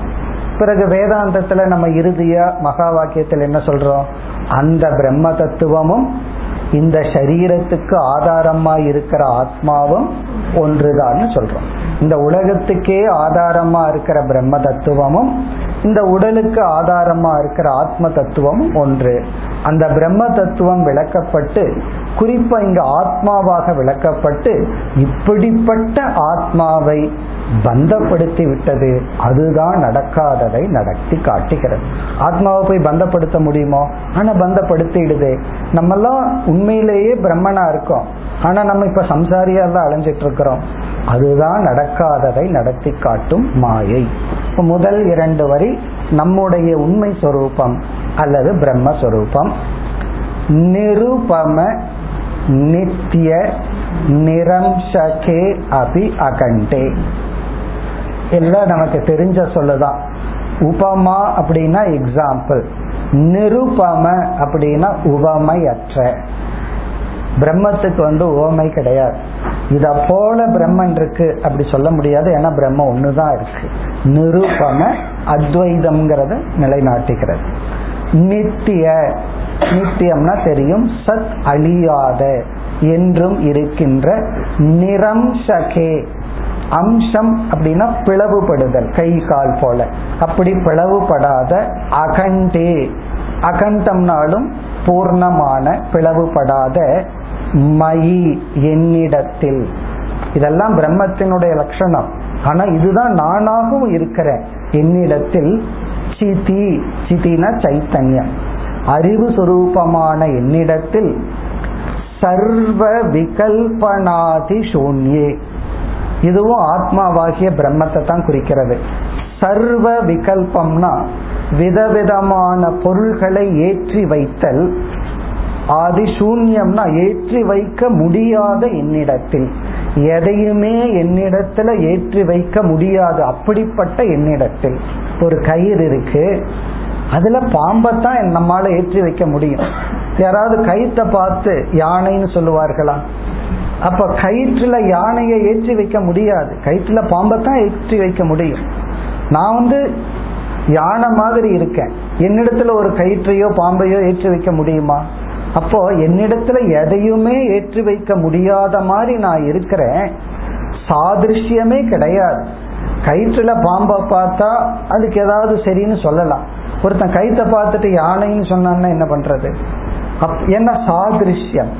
பிறகு வேதாந்தத்துல நம்ம இறுதியா மகா வாக்கியத்தில் என்ன சொல்றோம்? அந்த பிரம்ம தத்துவமும் இந்த சரீரத்துக்கு ஆதாரமா இருக்கிற ஆத்மாவும் ஒன்றுதான்னு சொல்றோம். இந்த உலகத்துக்கே ஆதாரமா இருக்கிற பிரம்ம தத்துவமும் இந்த உடலுக்கு ஆதாரமா இருக்கிற ஆத்ம தத்துவம் ஒன்று. அந்த பிரம்ம தத்துவம் விளக்கப்பட்டு குறிப்பா இங்கு ஆத்மாவாக விளக்கப்பட்டு இப்படிப்பட்ட ஆத்மாவை பந்தப்படுத்தி விட்டது. அதுதான் நடக்காததை நடத்தி காட்டுகிறது. ஆத்மாவை போய் பந்தப்படுத்த முடியுமோ? ஆனா பந்தப்படுத்திடுது. நம்மெல்லாம் உண்மையிலேயே பிரம்மனா இருக்கோம். ஆனா நம்ம இப்ப சம்சாரியா தான் அலைஞ்சிட்டு இருக்கிறோம். அதுதான் நடக்காததை நடத்தி காட்டும் மாயை. முதல் இரண்டு வரி நம்முடைய உண்மை சொரூபம் அல்லது பிரம்மஸ்வரூபம் நிருபம நித்திய நிரம்சகே அபி அகண்டே. எல்லாம் நமக்கு தெரிஞ்ச சொல்லுதான். உபமா அப்படின்னா எக்ஸாம்பிள் நிருபம அப்படின்னா உவமையற்ற. பிரம்மத்துக்கு வந்து உவமை கிடையாது. இத போல பிரம்மன் இருக்கு அப்படி சொல்ல முடியாது. ஏன்னா பிரம்ம ஒண்ணுதான் இருக்கு. நிருபம அத்வைதம்ங்கிறத நிலைநாட்டுகிறது. நித்திய. நித்தியம்னா தெரியும். சத் அழியாத என்றும் இருக்கின்ற நிரம்சகே. அம்சம் அப்படின்னா பிளவுபடுதல். கை கால் போல. அப்படி பிளவுபடாத அகண்டே. அகண்டம்னாலும் பூர்ணமான பிளவுபடாத மயி என்னிடத்தில். இதெல்லாம் பிரம்மத்தினுடைய லட்சணம். ஆனா இதுதான் நானாகவும் இருக்கிறேன் என்னிடத்தில் சிதி சிதினா சைத்தன்யம். அறிவு சுரூபமான என்னிடத்தில் சர்வ விகல்பனாதி சூன்யே. இதுவும் ஆத்மாவாகிய பிரம்மத்தை தான் குறிக்கிறது. சர்வ விகல்பம்னா விதவிதமான பொருள்களை ஏற்றி வைத்தல் ஆதி சூன்யம்னா ஏற்றி வைக்க முடியாத என்னிடத்தில். எதையுமே என்னிடத்துல ஏற்றி வைக்க முடியாது அப்படிப்பட்ட என்னிடத்தில். ஒரு கயிறு இருக்கு அதுல பாம்பத்தான் நம்மால ஏற்றி வைக்க முடியும். யாராவது கயிற்றை பார்த்து யானைன்னு சொல்லுவார்களா? அப்ப கயிற்றுல யானையை ஏற்றி வைக்க முடியாது. கயிற்றுல பாம்பத்தான் ஏற்றி வைக்க முடியும். நான் வந்து யானை மாதிரி இருக்கேன். என்னிடத்துல ஒரு கயிற்றையோ பாம்பையோ ஏற்றி வைக்க முடியுமா? அப்போ என்னிடத்துல எதையுமே ஏற்றி வைக்க முடியாத மாதிரி நான் இருக்கிறேன். சாதிருஷ்யமே கிடையாது. கயிற்றுல பாம்பை பார்த்தா அதுக்கு ஏதாவது சரின்னு சொல்லலாம். ஒருத்தன் கயிற்றை பார்த்துட்டு யானைன்னு சொன்னான்னா என்ன பண்றது? என்ன சாதிருஷ்யம்?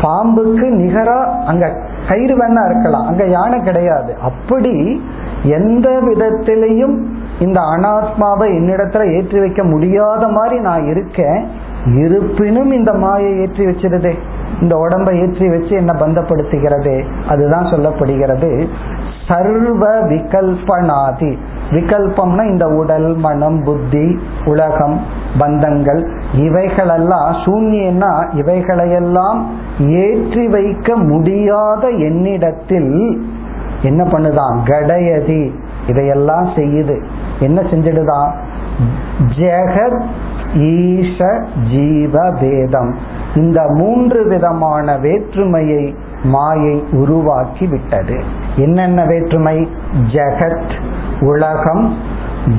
பாம்புக்கு நிகரா அங்க கயிறு வேணா இருக்கலாம். அங்க யானை கிடையாது. அப்படி எந்த விதத்திலையும் இந்த அனாத்மாவை என்னிடத்துல ஏற்றி வைக்க முடியாத மாதிரி நான் இருக்கேன். இருப்பினும் இந்த மாயை ஏற்றி வச்சிருதே. இந்த உடம்பை ஏற்றி வச்சு என்ன பந்தப்படுத்துகிறது அதுதான் சொல்லப்படுகிறது. சர்வ விகல்பனாதி. விகல்பம்னா இந்த உடல் மனம் புத்தி உலகம் பந்தங்கள் இவைகளெல்லாம் சூன்யன்னா இவைகளையெல்லாம் ஏற்றி வைக்க முடியாத என்னிடத்தில் என்ன பண்ணுதான்? கடயதி. இதையெல்லாம் செய்யுது. என்ன செஞ்சிடுதான்? ஜெகத் ஈஷ ஜீவ வேதம் இந்த மூன்று விதமான வேற்றுமையை மாயை உருவாக்கி விட்டது என்னென்ன வேற்றுமை? ஜெகத் உலகம்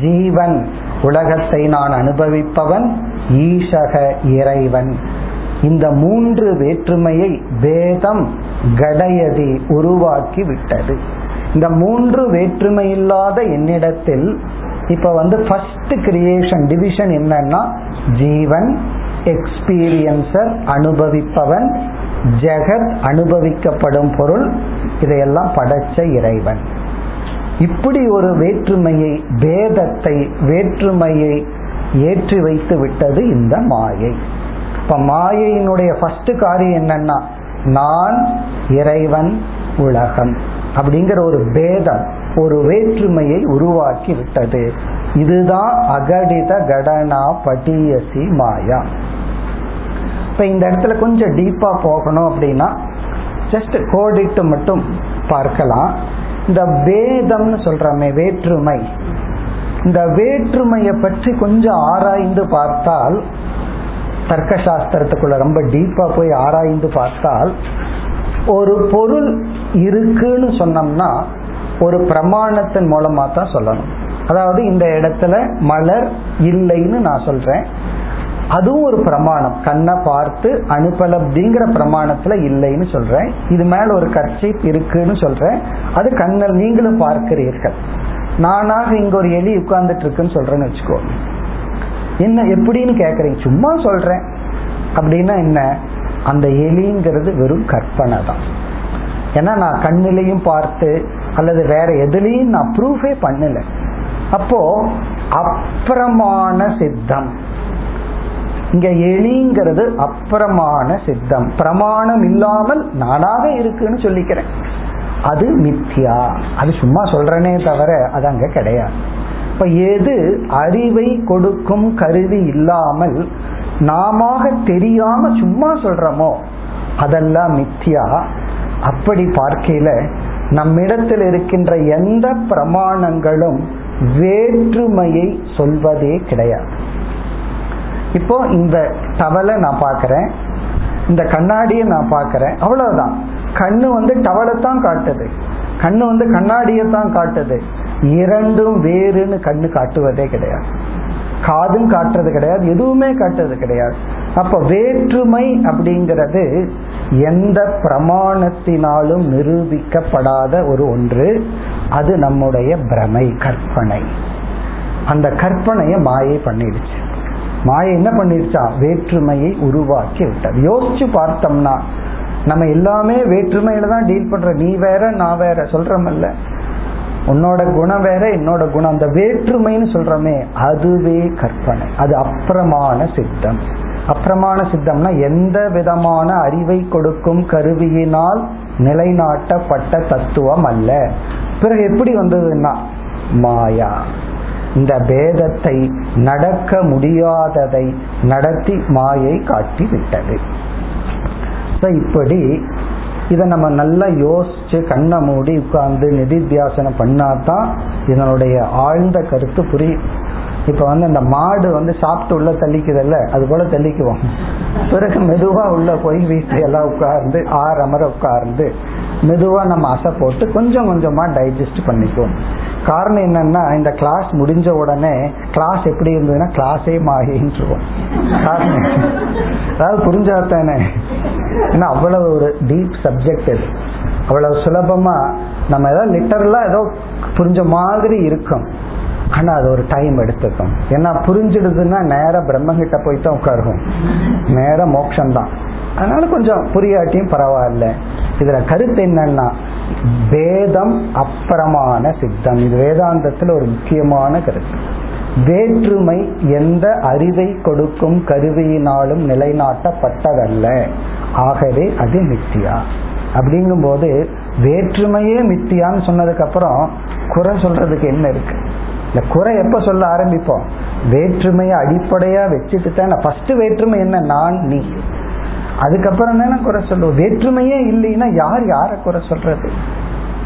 ஜீவன். உலகத்தை நான் அனுபவிப்பவன் ஈஷக இறைவன். இந்த மூன்று வேற்றுமையை வேதம் கடயதி உருவாக்கி விட்டது இந்த மூன்று வேற்றுமை இல்லாத என்னிடத்தில் இப்ப வந்து ஃபர்ஸ்ட் கிரியேஷன் டிவிஷன் என்னன்னா ஜீவன் எக்ஸ்பீரியன்சர் அனுபவிப்பவன் ஜெகத் அனுபவிக்கப்படும் பொருள் இதையெல்லாம் படைச்ச இறைவன். இப்படி ஒரு வேற்றுமையை வேதத்தை வேற்றுமையை ஏற்றி வைத்து விட்டது இந்த மாயை. இப்ப மாயையினுடைய ஃபர்ஸ்ட் காரியம் என்னன்னா நான் இறைவன் உலகம். அப்படிங்கிற ஒரு பேதம் ஒரு வேற்றுமையை உருவாக்கி விட்டது இதுதான் அகடித கடனா படியசி மாயா. இப்ப இந்த இடத்துல கொஞ்சம் டீப்பா போகணும் அப்படின்னா ஜஸ்ட் கோடிட்டு மட்டும் பார்க்கலாம். இந்த வேதம்னு சொல்றமே வேற்றுமை. இந்த வேற்றுமையை பற்றி கொஞ்சம் ஆராய்ந்து பார்த்தால் தர்க்க சாஸ்திரத்துக்குள்ள ரொம்ப டீப்பா போய் ஆராய்ந்து பார்த்தால் ஒரு பொருள் இருக்குன்னு சொன்னோம்னா ஒரு பிரமாணத்தின் மூலமா தான் சொல்லணும். அதாவது இந்த இடத்துல மலர் இல்லைன்னு நான் சொல்றேன். அதுவும் ஒரு பிரமாணம். கண்ணை பார்த்து அனுப்பலப்திங்கிற பிரமாணத்துல இல்லைன்னு சொல்றேன். இது மேல ஒரு கர்ச்சீப் இருக்குன்னு சொல்றேன். அது கண்ணல் நீங்களும் பார்க்கிறீர்கள். நானாக இங்க ஒரு எலி உட்கார்ந்துட்டு இருக்குன்னு சொல்றேன்னு வச்சுக்கோ. என்ன எப்படின்னு கேக்குறீங்க? சும்மா சொல்றேன். அப்படின்னா என்ன? அந்த எலிங்கிறது வெறும் கற்பனை தான். ஏன்னா நான் கண்ணிலையும் பார்த்து அல்லது வேற எதுலையும் நான் ப்ரூஃபே பண்ணல. அப்போ அப்புறமான சித்தம். இங்க எலிங்கிறது அப்புறமான சித்தம். பிரமாணம் இல்லாமல் நானாக இருக்குன்னு சொல்லிக்கிறேன். அது மித்யா. அது சும்மா சொல்றனே தவிர அது அங்க கிடையாது. இப்ப எது அறிவை கொடுக்கும் கருவி இல்லாமல் நாம தெரியாம சும்மா சொல்றோமோ? அதெல்லாம் மித்தியா. அப்படி பார்க்கையில நம்மிடத்தில் இருக்கின்ற எந்த பிரமாணங்களும் வேற்றுமையை சொல்வதே கிடையாது. இப்போ இந்த டவலை நான் பார்க்கறேன். இந்த கண்ணாடியை நான் பார்க்கறேன். அவ்வளவுதான். கண்ணு வந்து டவலை தான் காட்டுது. கண்ணு வந்து கண்ணாடியை தான் காட்டுது. இரண்டும் வேறுன்னு கண்ணு காட்டுவதே கிடையாது. காதும் காட்டுறது கிடையாது எதுவுமே காட்டுறது கிடையாது. அப்ப வேற்றுமை அப்படிங்கிறது எந்த பிரமாணத்தினாலும் நிரூபிக்கப்படாத ஒரு ஒன்று. அது நம்முடைய பிரமை கற்பனை. அந்த கற்பனையை மாயை பண்ணிடுச்சு. மாயை என்ன பண்ணிருச்சா வேற்றுமையை உருவாக்கி விட்டது. யோசிச்சு பார்த்தோம்னா நம்ம எல்லாமே வேற்றுமையில தான் டீல் பண்ற நீ வேற நான் வேற சொல்றமல்ல. உன்னோட குணம் வேற என்னோட குணம். அந்த வேற்றுமைன்னு சொல்றோமே அதுவே கற்பனை. அது அப்புறமான சித்தம். அப்புறமான சித்தம்னா எந்த விதமான அறிவை கொடுக்கும் கருவியினால் நிலைநாட்டப்பட்ட தத்துவம் அல்ல. பிறகு எப்படி வந்ததுன்னா மாயா. இந்த பேதத்தை நடக்க முடியாததை நடத்தி மாயை காட்டி விட்டது இப்படி இதை நம்ம நல்லா யோசிச்சு கண்ணை மூடி உட்கார்ந்து நிதித்தியாசனம் பண்ணாதான் இதனுடைய ஆழ்ந்த கருத்து புரியும் இப்ப வந்து அந்த மாடு வந்து சாப்பிட்டு உள்ள தள்ளிக்குதல்ல அது போல தள்ளிக்குவோம். பிறகு மெதுவா உள்ள போய் வீட்டுல எல்லாம் உட்கார்ந்து ஆறு அமர உட்கார்ந்து மெதுவா நம்ம அசை போட்டு கொஞ்சம் கொஞ்சமா டைஜஸ்ட் பண்ணிக்குவோம். காரணம் என்னன்னா இந்த கிளாஸ் முடிஞ்ச உடனே கிளாஸ் எப்படி இருந்ததுன்னா கிளாஸே மாகின்றுவோம் காரணம் அதாவது புரிஞ்சாத்தானே ஏன்னா அவ்வளவு ஒரு டீப் சப்ஜெக்ட் இது. அவ்வளவு சுலபமா நம்ம ஏதோ லிட்டரலா ஏதோ புரிஞ்ச மாதிரி இருக்கும். ஆனா அது ஒரு டைம் எடுத்துக்கும். ஏன்னா புரிஞ்சிடுதுன்னா நேர பிரம்மகிட்ட போய் தான் உட்காருக்கும் நேர மோட்சம் தான் அதனால கொஞ்சம் புரியாட்டியும் பரவாயில்ல. இதுல கருத்து என்னன்னா வேதம் அப்புறமான சித்தம். இது வேதாந்தத்துல ஒரு முக்கியமான கருத்து. வேற்றுமை எந்த அறிவை கொடுக்கும் கருவியினாலும் நிலைநாட்டப்பட்டதல்ல. ஆகவே அது மித்தியா. அப்படிங்கும் போது வேற்றுமையே மித்தியான்னு சொன்னதுக்கு அப்புறம் குறை சொல்றதுக்கு என்ன இருக்கு? இந்த குறை எப்ப சொல்ல ஆரம்பிப்போம்? வேற்றுமையை அடிப்படையா வச்சுட்டு தான் ஃபர்ஸ்ட் வேற்றுமை என்ன? நான் நீ. அதுக்கப்புறம் தானே குறை சொல்லுவோம். வேற்றுமையே இல்லைன்னா யார் யாரை குறை சொல்றது?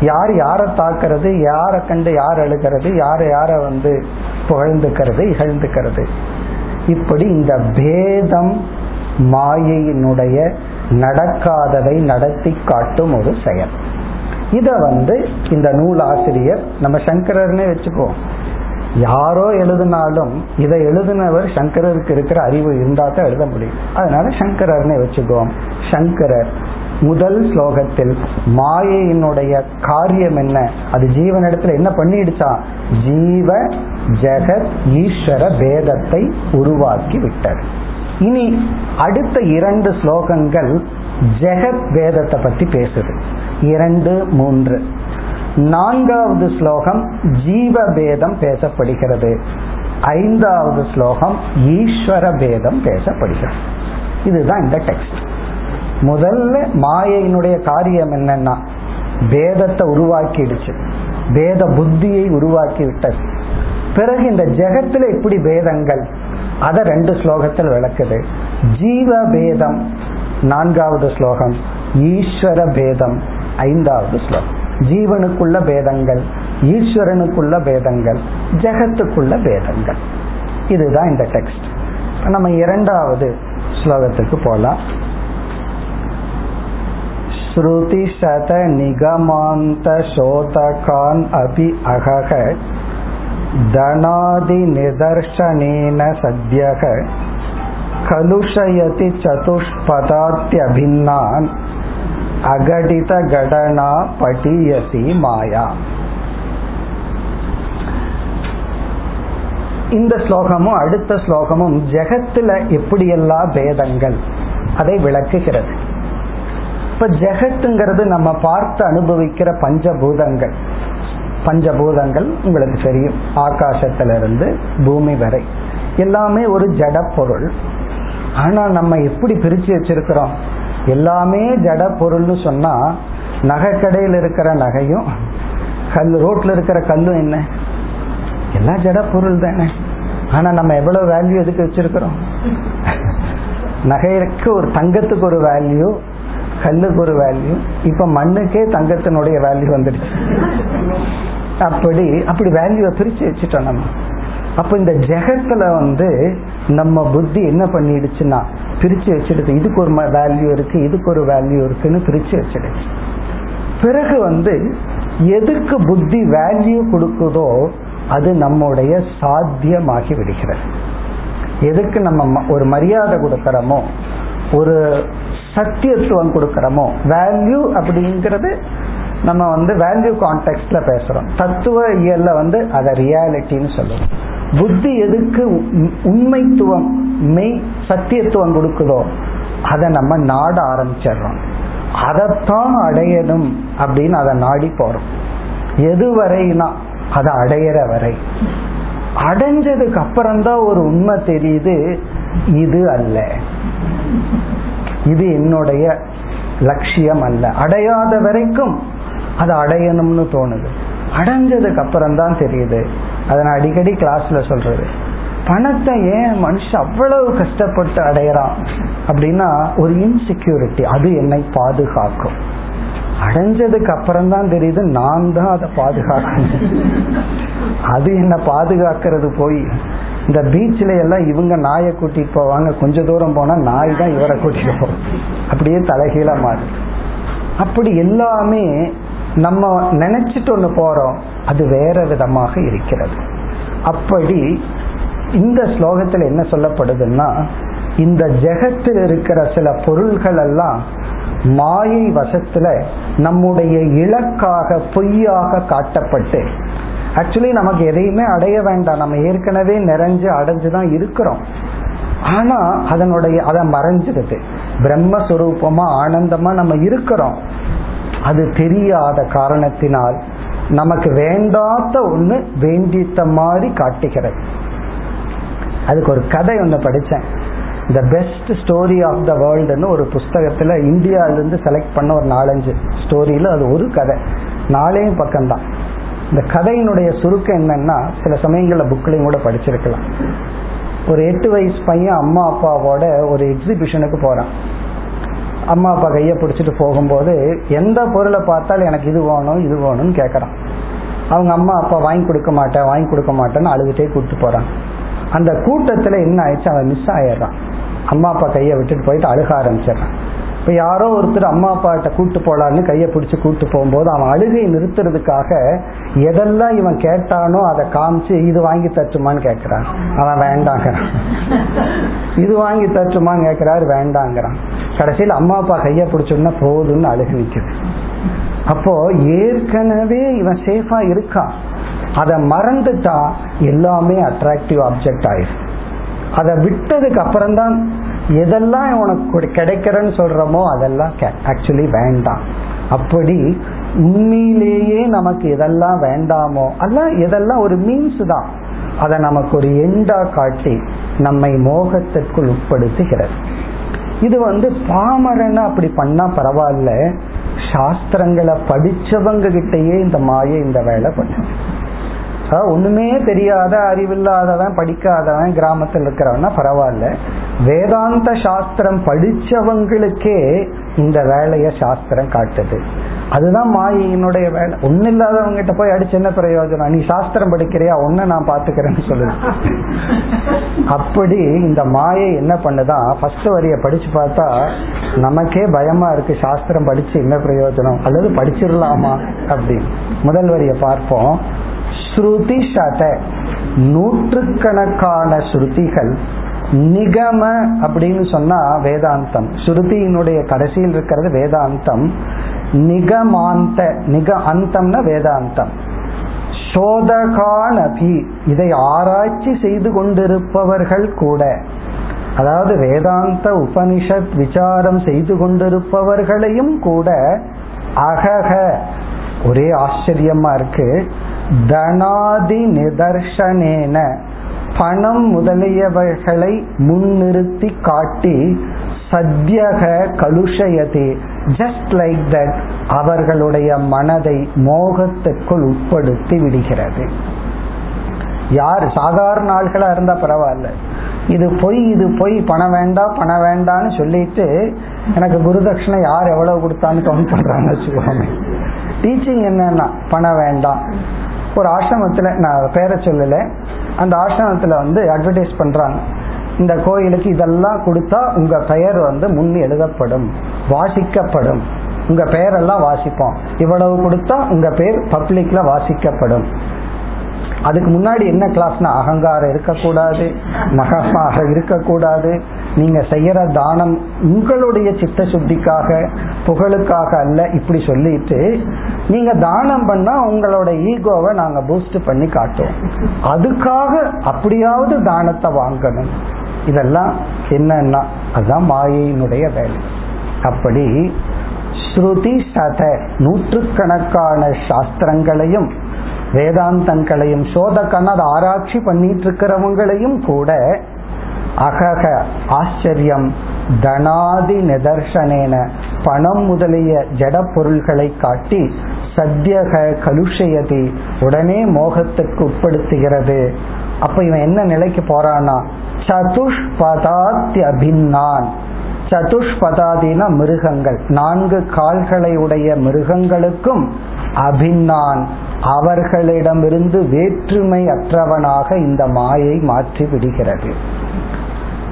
யார் யாரை தாக்குறது? யாரை கண்டு யார் அழுகிறது? யாரை யாரை வந்து புகழ்ந்துக்கிறது இகழ்ந்துக்கிறது? இப்படி இந்த பேதம் மாயையினுடைய நடக்காததை நடத்தி காட்டும் ஒரு செயல். இத வந்து இந்த நூல் ஆசிரியர் நம்ம சங்கரர்னே வச்சுக்குவோம். யாரோ எழுதினாலும் இதை எழுதினவர் சங்கரருக்கு இருக்கிற அறிவு இருந்தா தான் எழுத முடியும். அதனால சங்கரர்னே வச்சுக்குவோம். சங்கரர் முதல் ஸ்லோகத்தில் மாயையினுடைய காரியம் என்ன? அது ஜீவனிடத்துல என்ன பண்ணிடுச்சா? ஜீவ ஜெகத் ஈஸ்வர பேதத்தை உருவாக்கி விட்டது இனி அடுத்த இரண்டு ஸ்லோகங்கள் ஜெகத் வேதத்தை பத்தி பேசுது. இரண்டு மூன்று. நான்காவது ஸ்லோகம் ஜீவபேதம் பேசப்படுகிறது. ஐந்தாவது ஸ்லோகம் ஈஸ்வர பேதம் பேசப்படுகிறது. இதுதான் இந்த டெக்ஸ்ட் முதல்ல மாயையினுடைய காரியம் என்னன்னா வேதத்தை உருவாக்கிடுச்சு. வேத புத்தியை உருவாக்கி விட்டது பிறகு இந்த ஜெகத்துல எப்படி வேதங்கள் அதை ரெண்டு ஸ்லோகத்தில் விளக்குது. ஜீவ பேதம் நான்காவது ஸ்லோகம் ஈஸ்வர பேதம் ஐந்தாவது ஸ்லோகம். ஜீவனுக்குள்ள பேதங்கள் ஈஸ்வரனுக்குள்ள பேதங்கள் ஜெகத்துக்குள்ள பேதங்கள். இதுதான் இந்த டெக்ஸ்ட் நம்ம இரண்டாவது ஸ்லோகத்துக்கு போலாம். ஸ்ருதிசத நிகமாந்த சோதகான் அபி அகக தனாதி நிதர்ஷனேன சத்யக கலுஷயதி சதுஷ்பதாத்யபின்னான் அகடித கடனா படியசி மாயா. இந்த ஸ்லோகமும் அடுத்த ஸ்லோகமும் ஜெகத்துல எப்படியெல்லாம் பேதங்கள் அதை விளக்குகிறது. இப்ப ஜெகத்துங்கிறது நம்ம பார்த்து அனுபவிக்கிற பஞ்சபூதங்கள். பஞ்சபூதங்கள் உங்களுக்கு தெரியும் ஆகாசத்திலிருந்து பூமி வரை. எல்லாமே ஒரு ஜட பொருள். ஆனா நம்ம எப்படி பிரிச்சு வச்சிருக்கிறோம்? எல்லாமே ஜட பொருள்னு சொன்னா நகை கடையில் இருக்கிற நகையும் கல் ரோட்ல இருக்கிற கல்லும் என்ன? எல்லாம் ஜட பொருள் தானே. ஆனா நம்ம எவ்வளவு வேல்யூ எதுக்கு வச்சிருக்கிறோம்? நகைக்கு ஒரு தங்கத்துக்கு ஒரு வேல்யூ கல்லுக்கு ஒரு வேல்யூ இப்ப மண்ணுக்கே தங்கத்தினுடைய வேல்யூ வந்துடுச்சு. அப்படி அப்படி வேல்யூவை பிரிச்சு வச்சுட்டோம் நம்ம. அப்ப இந்த ஜெகத்துல வந்து நம்ம புத்தி என்ன பண்ணிடுச்சுன்னா பிரிச்சு வச்சிடுது இதுக்கு ஒரு வேல்யூ இருக்கு இதுக்கு ஒரு வேல்யூ இருக்குன்னு பிரிச்சு வச்சிடுச்சு பிறகு வந்து எதுக்கு புத்தி வேல்யூ கொடுக்குதோ அது நம்முடைய சாத்தியமாகி விடுகிறது. எதுக்கு நம்ம ஒரு மரியாதை கொடுக்கறோமோ ஒரு சத்தியத்துவம் கொடுக்கறோமோ வேல்யூ அப்படிங்கிறது நம்ம வந்து வேல்யூ கான்டெக்ட்ல பேசுறோம். தத்துவ இயல்ல வந்து அதை ரியாலிட்டின்னு சொல்லுவோம். புத்தி எதுக்கு உண்மைத்துவம் மெய் சத்தியத்துவம் கொடுக்குதோ அதை நம்ம நாட ஆரம்பிச்சிடுறோம். அதைத்தான் அடையணும் அப்படின்னு அதை நாடி போறோம். எது வரைனா அதை அடையிற வரை. அடைஞ்சதுக்கு அப்புறம்தான் ஒரு உண்மை தெரியுது இது அல்ல. இது என்னுடைய லட்சியம் அல்ல. அடையாத வரைக்கும் அதை அடையணும்னு தோணுது. அடைஞ்சதுக்கு அப்புறம் தான் தெரியுது அதை நான் அடிக்கடி கிளாஸ்ல சொல்றது. பணத்தை ஏன் மனுஷன் அவ்வளவு கஷ்டப்பட்டு அடையறான் அப்படின்னா ஒரு இன்செக்யூரிட்டி அது என்னை பாதுகாக்கும். அடைஞ்சதுக்கு அப்புறம் தான் தெரியுது நான் தான் அதை பாதுகாக்கணும். அது என்ன பாதுகாக்கிறது போய் இந்த பீச்சில் எல்லாம் இவங்க நாயை கூட்டிட்டு போவாங்க. கொஞ்ச தூரம் போனா நாய் தான் இவரை கூட்டிட்டு போகும். அப்படியே தலைகீழ மாறு அப்படி எல்லாமே நம்ம நினைச்சிட்டு ஒன்று போறோம் அது வேற விதமாக இருக்கிறது. அப்படி இந்த ஸ்லோகத்தில் என்ன சொல்லப்படுதுன்னா இந்த ஜெகத்தில் இருக்கிற சில பொருள்கள் எல்லாம் மாயை வசத்துல நம்முடைய இலக்காக பொய்யாக காட்டப்பட்டு ஆக்சுவலி நமக்கு எதையுமே அடைய வேண்டாம். நம்ம ஏற்கனவே நிறைஞ்சு அடைஞ்சுதான் இருக்கிறோம். ஆனா அதனுடைய அதை மறைஞ்சிருது. பிரம்மஸ்வரூபமா ஆனந்தமா நம்ம இருக்கிறோம். அது தெரியாத காரணத்தினால் நமக்கு வேண்டாத ஒண்ணு வேண்டித்த மாதிரி காட்டுகிறது. அதுக்கு ஒரு கதை ஒன்று படித்தேன். The best story of the வேர்ல்டுன்னு ஒரு புஸ்தகத்தில் இந்தியாவிலேருந்து செலக்ட் பண்ண ஒரு நாலஞ்சு ஸ்டோரியில் அது ஒரு கதை. நாலையும் பக்கம்தான். இந்த கதையினுடைய சுருக்கம் என்னன்னா சில சமயங்களில் புக்லையும் கூட படிச்சிருக்கலாம். ஒரு எட்டு வயசு பையன் அம்மா அப்பாவோட ஒரு எக்ஸிபிஷனுக்கு போகிறான் அம்மா அப்பா கையை பிடிச்சிட்டு போகும்போது எந்த பொருளை பார்த்தாலும் எனக்கு இது வேணும் இது வேணும்னு கேட்குறான் அவங்க அம்மா அப்பா வாங்கி கொடுக்க மாட்டேன் வாங்கி கொடுக்க மாட்டேன்னு அழுதுகிட்டே கூப்பிட்டு போறான் அந்த கூட்டத்தில் என்ன ஆயிடுச்சு? அவன் மிஸ் ஆயிடுறான். அம்மா அப்பா கையை விட்டுட்டு போயிட்டு அழுக ஆரம்பிச்சிடறான். யாரோ ஒருத்தர் அம்மா அப்பாட்ட கூட்டு போலான்னு கையை பிடிச்சி கூட்டு போகும்போது அவன் அழுகை நிறுத்துறதுக்காக எதெல்லாம் இவன் கேட்டானோ அதை காமிச்சு இது வாங்கி தச்சுமான்னு கேட்கிறான் அவன் வேண்டாங்கிறான். இது வாங்கி தச்சுமான்னு கேட்கிறாரு வேண்டாங்கிறான். கடைசியில் அம்மா அப்பா கையை பிடிச்சோம்னா போதும்னு அழுகி நிற்குது அப்போ ஏற்கனவே இவன் சேஃபா இருக்கான் அதை மறந்துட்டா எல்லாமே அட்ராக்டிவ் ஆப்ஜெக்ட் ஆயிடும் அதை விட்டதுக்கு அப்புறம் தான் எதெல்லாம் உனக்கு கிடைக்கிறன்னு சொல்றோமோ அதெல்லாம் ஆக்சுவலி வேண்டாம். அப்படி உண்மையிலேயே நமக்கு எதெல்லாம் வேண்டாமோ அதெல்லாம் எதெல்லாம் ஒரு மீன்ஸ் தான் அதை நமக்கு ஒரு எண்டா காட்டி நம்மை மோகத்திற்குள் உட்படுத்துகிறது. இது வந்து பாமரன்னு அப்படி பண்ணா பரவாயில்ல சாஸ்திரங்களை படிச்சவங்க கிட்டயே இந்த மாயை இந்த வேலை பண்ணும். ஒண்ணுமே தெரியாத அறிவில்லாதவன் படிக்காதவன் கிராமத்தில் இருக்கிறவனா பரவாயில்ல. வேதாந்த சாஸ்திரம் படிச்சவங்களுக்கே இந்த வேலைய சாஸ்திரம் காட்டுது. அதுதான் மாயினுடைய வேலை. ஒண்ணு இல்லாதவங்க கிட்ட போய் அடிச்சு என்ன பிரயோஜனம்? நீ சாஸ்திரம் படிக்கிறியா? ஒன்னு நான் பாத்துக்கிறேன்னு சொல்லுது. அப்படி இந்த மாயை என்ன பண்ணுதான் ஃபர்ஸ்ட் வரிய படிச்சு பார்த்தா நமக்கே பயமா இருக்கு சாஸ்திரம் படிச்சு என்ன பிரயோஜனம்? அல்லது படிச்சிடலாமா? அப்படி முதல் வரிய பார்ப்போம். ஸ்ருதி சத நூற்றுக்கணக்கான ஸ்ருதிகள் நிகம அப்படின்னு சொன்னா வேதாந்தம். ஸ்ருதியினுடைய கடைசியில் இருக்கிறது வேதாந்தம். நிகமாந்த நிக அந்தம்னா வேதாந்தம். சோதகானபி இதை ஆராய்ச்சி செய்து கொண்டிருப்பவர்கள் கூட அதாவது வேதாந்த உபனிஷத் விசாரம் செய்து கொண்டிருப்பவர்களையும் கூட அகக. ஒரே ஆச்சரியமா இருக்கு. தனாதி நிதர்சனேன பணம் முதலியவைகளை முன்னிறுத்தி காட்டி சத்யக கலுஷயதே. ஜஸ்ட் லைக் தட் அவர்களுடைய மனதை மோகத்திற்குள் உட்படுத்தி விடுகிறது. யார் சாதாரண ஆள்களா இருந்தா பரவாயில்ல. இது பொய் இது பொய் பணம் வேண்டாம் பணம் வேண்டாம்னு சொல்லிட்டு எனக்கு குருதட்சிணை யார் எவ்வளவு கொடுத்தான்னு கவுண்ட் பண்றாங்க வச்சுக்கோங்க டீச்சிங் என்னன்னா பணம் வேண்டாம். ஒரு ஆசிரமத்துல நான் பேரை சொல்லல. அந்த ஆசிரமத்துல வந்து அட்வர்டைஸ் பண்றாங்க. இந்த கோயிலுக்கு இதெல்லாம் கொடுத்தா உங்க பெயர் வந்து முன் எழுதப்படும் வாசிக்கப்படும். உங்க பெயரெல்லாம் வாசிப்போம். இவ்வளவு கொடுத்தா உங்க பேர் பப்ளிக்ல வாசிக்கப்படும். அதுக்கு முன்னாடி என்ன கிளாஸ்னா அகங்காரம் இருக்கக்கூடாது மகமாக இருக்கக்கூடாது. நீங்க செய்யற தானம் உங்களுடைய சித்த சுத்திக்காக புகழுக்காக அல்ல இப்படி சொல்லிட்டு நீங்க தானம் பண்ணா உங்களோட ஈகோவை நாங்க பூஸ்ட் பண்ணி காட்டுவோம். அதுக்காக அப்படியாவது தானத்தை வாங்கணும். இதெல்லாம் என்னன்னா அதுதான் மாயையினுடைய வேலை. அப்படி ஸ்ருதி சத நூற்றுக்கணக்கான சாஸ்திரங்களையும் வேதாந்தங்களையும் சோதக்கன அதை ஆராய்ச்சி பண்ணிட்டு இருக்கிறவங்களையும் கூட அகக ஆச்சரியம் தனாதி நிதர்சனேன பணம் முதலிய ஜட பொருள்களை காட்டி சத்தியக கலுஷயதி உடனே மோகத்துக்கு உட்படுத்துகிறது. அப்ப இவன் என்ன நிலைக்கு போறானா சதுஷ்பதாத்தி அபின்னான் சதுஷ்பதாதினா மிருகங்கள். நான்கு கால்களை உடைய மிருகங்களுக்கும் அபின்னான். அவர்களிடமிருந்து வேற்றுமை அற்றவனாக இந்த மாயை மாற்றி விடுகிறது.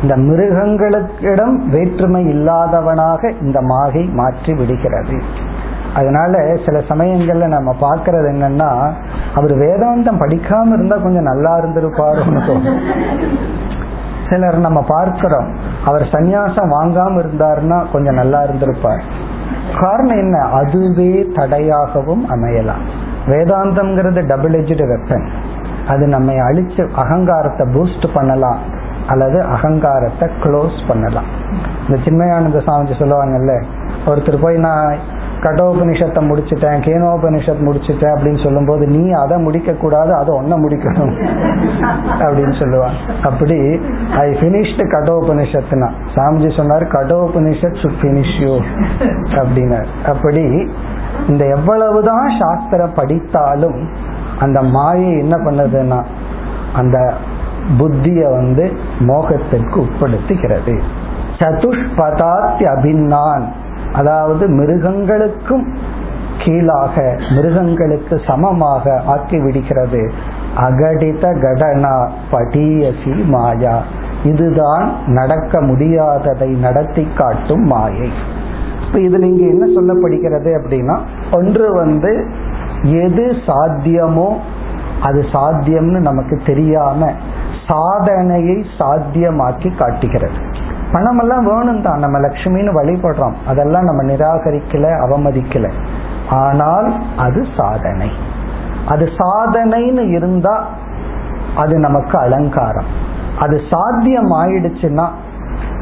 இந்த மிருகங்களுக்கிடம் வேற்றுமை இல்லாதவனாக இந்த மாயை மாற்றி விடுகிறது. அதனால சில சமயங்கள்ல நம்ம பாக்குறது என்னன்னா அவர் வேதாந்தம் படிக்காம இருந்தா கொஞ்சம் நல்லா இருந்திருப்பாருன்னு தோணும். சிலர் நம்ம பார்க்கிறோம் அவர் சந்நியாசம் வாங்காம இருந்தாருன்னா கொஞ்சம் நல்லா இருந்திருப்பார். காரணம் என்ன? அதுவே தடையாகவும் அமையலாம். வேதாந்தம்ங்கிறது டபுள் எஜ்டு வெப்பன் அது நம்மை அழிச்சு அகங்காரத்தை பூஸ்ட் பண்ணலாம் அல்லது அகங்காரத்தை க்ளோஸ் பண்ணலாம். இந்த சின்மயானந்த சாமிஜி சொல்லுவாங்கல்ல ஒருத்தர் போய் நான் கடோபனிஷத்தை முடிச்சிட்டேன் கேனோபனிஷத் முடிச்சுட்டேன் அப்படின்னு சொல்லும்போது நீ அதை முடிக்க கூடாது அதை ஒன்ன முடிக்கணும். அப்படின்னு சொல்லுவாங்க. அப்படி ஐ பினிஷ்டு கடோபனிஷத்துனா. சாமிஜி சொன்னார் கடோபனிஷத் சுட் பினிஷ் யூ அப்படின்னார். அப்படி இந்த எவ்வளவுதான் சாஸ்திர படித்தாலும் அந்த மாயை என்ன பண்ணுதுன்னா அந்த புத்திய வந்து மோகத்திற்கு உட்படுத்துகிறது. சதுஷ்பதாத்தி அபின்னான். அதாவது மிருகங்களுக்கும் கீழாக மிருகங்களுக்கு சமமாக ஆக்கி விடுகிறது. அகடித கடனா படியசி மாயா. இதுதான் நடக்க முடியாததை நடத்தி காட்டும் மாயை. இப்ப இதுல இங்க என்ன சொல்லப்படுகிறது அப்படின்னா ஒன்று வந்து எது சாத்தியமோ அது சாத்தியம்னு நமக்கு தெரியாம சாதனையை சாத்தியமாக்கி காட்டுகிறது. பணமெல்லாம் வேணும் தான். நம்ம லட்சுமின்னு வழிபடுறோம். அதெல்லாம் நம்ம நிராகரிக்கல அவமதிக்கல. ஆனால் அது சாதனை. அது சாதனைன்னு இருந்தா அது நமக்கு அலங்காரம். அது சாத்தியம் ஆயிடுச்சுன்னா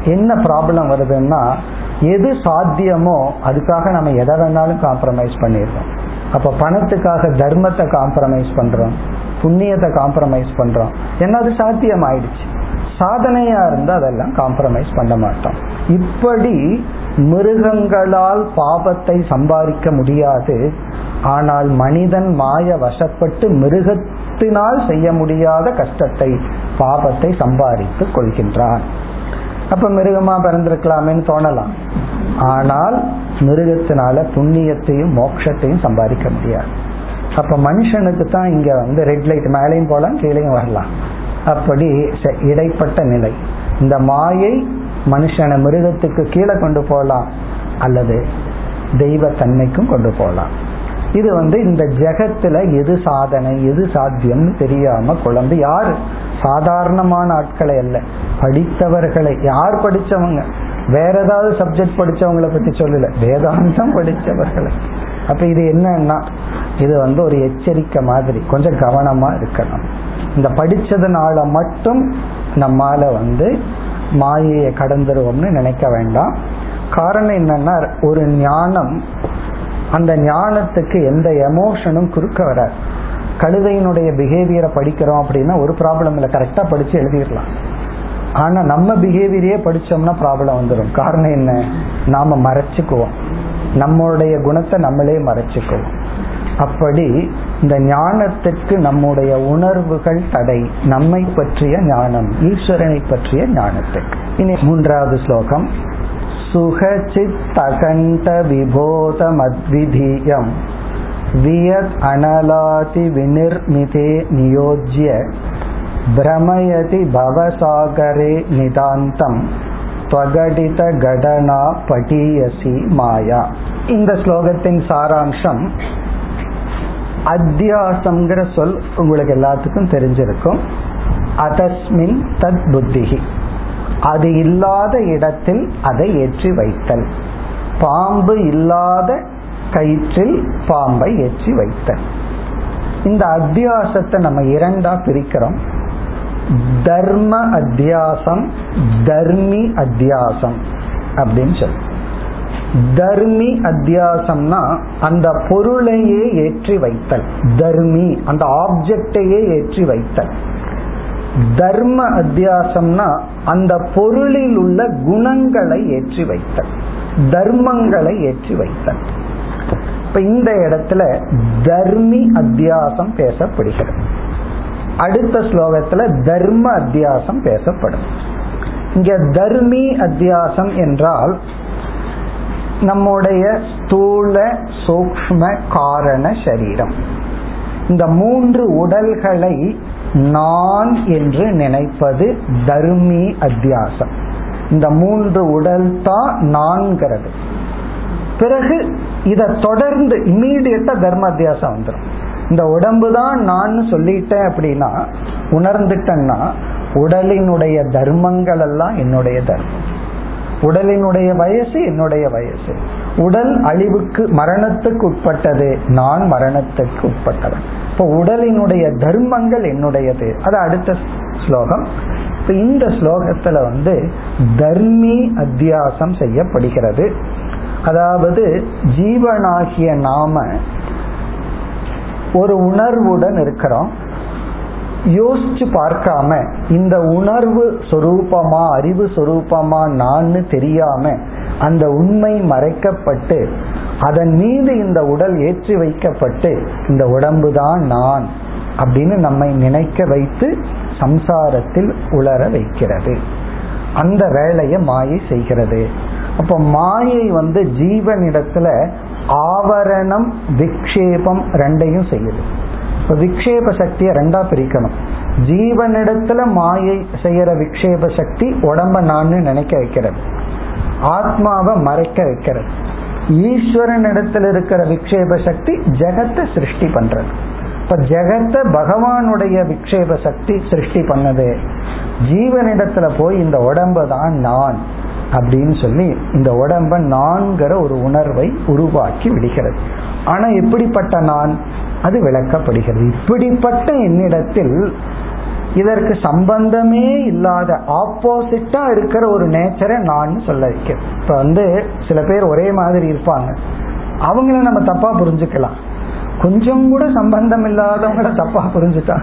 என்ன ப்ராப்ளம் வருதுன்னா எது சாத்தியமோ அதுக்காக நம்ம எதை வேணாலும் காம்ப்ரமைஸ் பண்ணிடுறோம். அப்ப பணத்துக்காக தர்மத்தை காம்ப்ரமைஸ் பண்றோம். புண்ணியத்தை காம்ப்ரமைஸ் பண்றோம். ஏன்னா அது சாத்தியம் ஆயிடுச்சு சாதனையா இருந்தா அதெல்லாம் காம்ப்ரமைஸ் பண்ண மாட்டோம். இப்படி மிருகங்களால் பாபத்தை சம்பாதிக்க முடியாது. ஆனால் மனிதன் மாய வசப்பட்டு மிருகத்தினால் செய்ய முடியாத கஷ்டத்தை பாபத்தை சம்பாதித்து கொள்கின்றான். அப்ப மிருகமா பிறந்திருக்கலாமேன்னு தோணலாம். ஆனால் மிருகத்தினால புண்ணியத்தையும் மோட்சத்தையும் சம்பாதிக்க முடியாது. அப்ப மனுஷனுக்கு தான் இங்க வந்து ரெட் லைட் மேலையும் போலாம் கீழே வரலாம். அப்படி இடைப்பட்ட நிலை. இந்த மாயை மனுஷனை மிருகத்துக்கு கீழே கொண்டு போகலாம் அல்லது தெய்வ தன்மைக்கும் கொண்டு போகலாம் இது வந்து இந்த ஜெகத்துல எது சாதனை எது சாத்தியம்னு தெரியாம குழம்பு யாரு? சாதாரணமான ஆட்களை அல்ல. படித்தவர்களை யார் படிச்சவங்க? வேற ஏதாவது சப்ஜெக்ட் படிச்சவங்களை பத்தி சொல்லல. வேதாந்தம் படிச்சவர்களை. அப்ப இது என்னன்னா இது வந்து ஒரு எச்சரிக்கை மாதிரி கொஞ்சம் கவனமா இருக்கணும். இந்த படிச்சதுனால மட்டும் நம்மால வந்து மாயையை கடந்துருவோம்னு நினைக்க வேண்டாம். காரணம் என்னன்னா ஒரு ஞானம் அந்த ஞானத்துக்கு எந்த எமோஷனும் குறுக்க வராது. கழுதையினுடைய பிஹேவியரை படிக்கிறோம் அப்படின்னா ஒரு ப்ராப்ளம் இல்லை. கரெக்டாக படித்து எழுதிடலாம். ஆனா நம்ம பிஹேவியரையே படிச்சோம்னா ப்ராப்ளம் வந்துடும் காரணம் என்ன? நாம மறைச்சுக்குவோம். நம்மளுடைய குணத்தை நம்மளே மறைச்சுக்குவோம். அப்படி இந்த ஞானத்திற்கு நம்முடைய உணர்வுகள் தடை. நம்மை பற்றிய ஞானம் ஈஸ்வரனை பற்றிய ஞானத்துக்கு இனி மூன்றாவது ஸ்லோகம். சுகச்சித்தகண்ட விபோதமத்விதீயம். வியத் அனலாதி வினிர்மிதே நியோஜ்ய பிரமயதி பவசாகரே நிதாந்தம் பகடித கடனா பட்டியசி மாயா இந்த ஸ்லோகத்தின் சாராம்சம் அத்தியாசம்ங்கிற சொல் உங்களுக்கு எல்லாத்துக்கும் தெரிஞ்சிருக்கும். அதஸ்மின் தத் புத்திகி அது இல்லாத இடத்தில் அதை ஏற்றி வைத்தல். பாம்பு இல்லாத கயிற்றில் பாம்பை ஏற்றி வைத்தல். இந்த அத்தியாசத்தை நம்ம இரண்டா பிரிக்கிறோம். தர்ம அத்தியாசம் தர்மி அத்தியாசம் அப்படின்னு சொல்லு. தர்மி அத்தியாசம்னா அந்த பொருளையே ஏற்றி வைத்தல். தர்மி அந்த ஆப்ஜெக்டையே ஏற்றி வைத்தல். தர்ம அத்தியாசம்னா அந்த பொருளில் உள்ள குணங்களை ஏற்றி வைத்தல். தர்மங்களை ஏற்றி வைத்தல். இப்ப இந்த இடத்துல தர்மி அத்தியாசம் பேசப்படுகிறது. அடுத்த ஸ்லோகத்துல தர்ம அத்தியாசம் பேசப்படும். இங்க தர்மி அத்தியாசம் என்றால் நம்முடைய ஸ்தூல சூக்ம காரண சரீரம். இந்த மூன்று உடல்களை நான் என்று நினைப்பது தர்மி அத்தியாசம். இந்த மூன்று உடல் தான் நான்கிறது. பிறகு இதை தொடர்ந்து இம்மீடியட்டா தர்ம அத்தியாசம் வந்துடும் இந்த உடம்பு தான் நான் சொல்லிட்டேன் அப்படின்னா உணர்ந்துட்டேன்னா உடலினுடைய தர்மங்கள் எல்லாம் என்னுடைய தர்மம். உடலினுடைய வயசு என்னுடைய வயசு. உடல் அழிவுக்கு மரணத்துக்கு உட்பட்டது நான் மரணத்துக்கு உட்பட்டவன். இப்போ உடலினுடைய தர்மங்கள் என்னுடையது. அது அடுத்த ஸ்லோகம். இப்போ இந்த ஸ்லோகத்துல வந்து தர்மி அத்தியாசம் செய்யப்படுகிறது. அதாவது ஜீவனாகிய நாம ஒரு உணர்வுடன் இருக்கிறோம். யோசிச்சு பார்க்காம இந்த உணர்வு சொரூபமா அறிவு சொரூபமா நான்னு தெரியாம அந்த உண்மை மறைக்கப்பட்டு அதன் மீது இந்த உடல் ஏற்றி வைக்கப்பட்டு இந்த உடம்பு தான் நான் அப்படின்னு நம்மை நினைக்க வைத்து சம்சாரத்தில் உளர வைக்கிறது. அந்த வேலையை மாயை செய்கிறது. அப்போ மாயை வந்து ஜீவனிடத்துல ஆவரணம் விக்ஷேபம் ரெண்டையும் செய்யுது. இப்போ விக்ஷேப சக்தியை ரெண்டா பிரிக்கணும். ஜீவனிடத்துல மாயை செய்யற விக்ஷேப சக்தி உடம்ப நான் நினைக்க வைக்கிறது. ஆத்மாவை மறைக்க வைக்கிறது. ஈஸ்வரனிடத்தில் இருக்கிற விக்ஷேப சக்தி ஜெகத்தை சிருஷ்டி பண்றது. இப்ப ஜெகத்தை பகவானுடைய விக்ஷேப சக்தி சிருஷ்டி பண்ணது. ஜீவனிடத்துல போய் இந்த உடம்பு தான் நான். அப்படின்னு சொல்லி இந்த உடம்ப நான்கிற ஒரு உணர்வை உருவாக்கி விடுகிறது. ஆனா எப்படிப்பட்ட நான்? அது விளக்கப்படுகிறது. இப்படிப்பட்ட என்னிடத்தில் இதற்கு சம்பந்தமே இல்லாத ஆப்போசிட்டா இருக்கிற ஒரு நேச்சரை நான் சொல்ல வைக்கிறேன். இப்ப வந்து சில பேர் ஒரே மாதிரி இருப்பாங்க. அவங்கள நம்ம தப்பா புரிஞ்சுக்கலாம். கொஞ்சம் கூட சம்பந்தம் இல்லாதவங்கள தப்பா புரிஞ்சுட்டா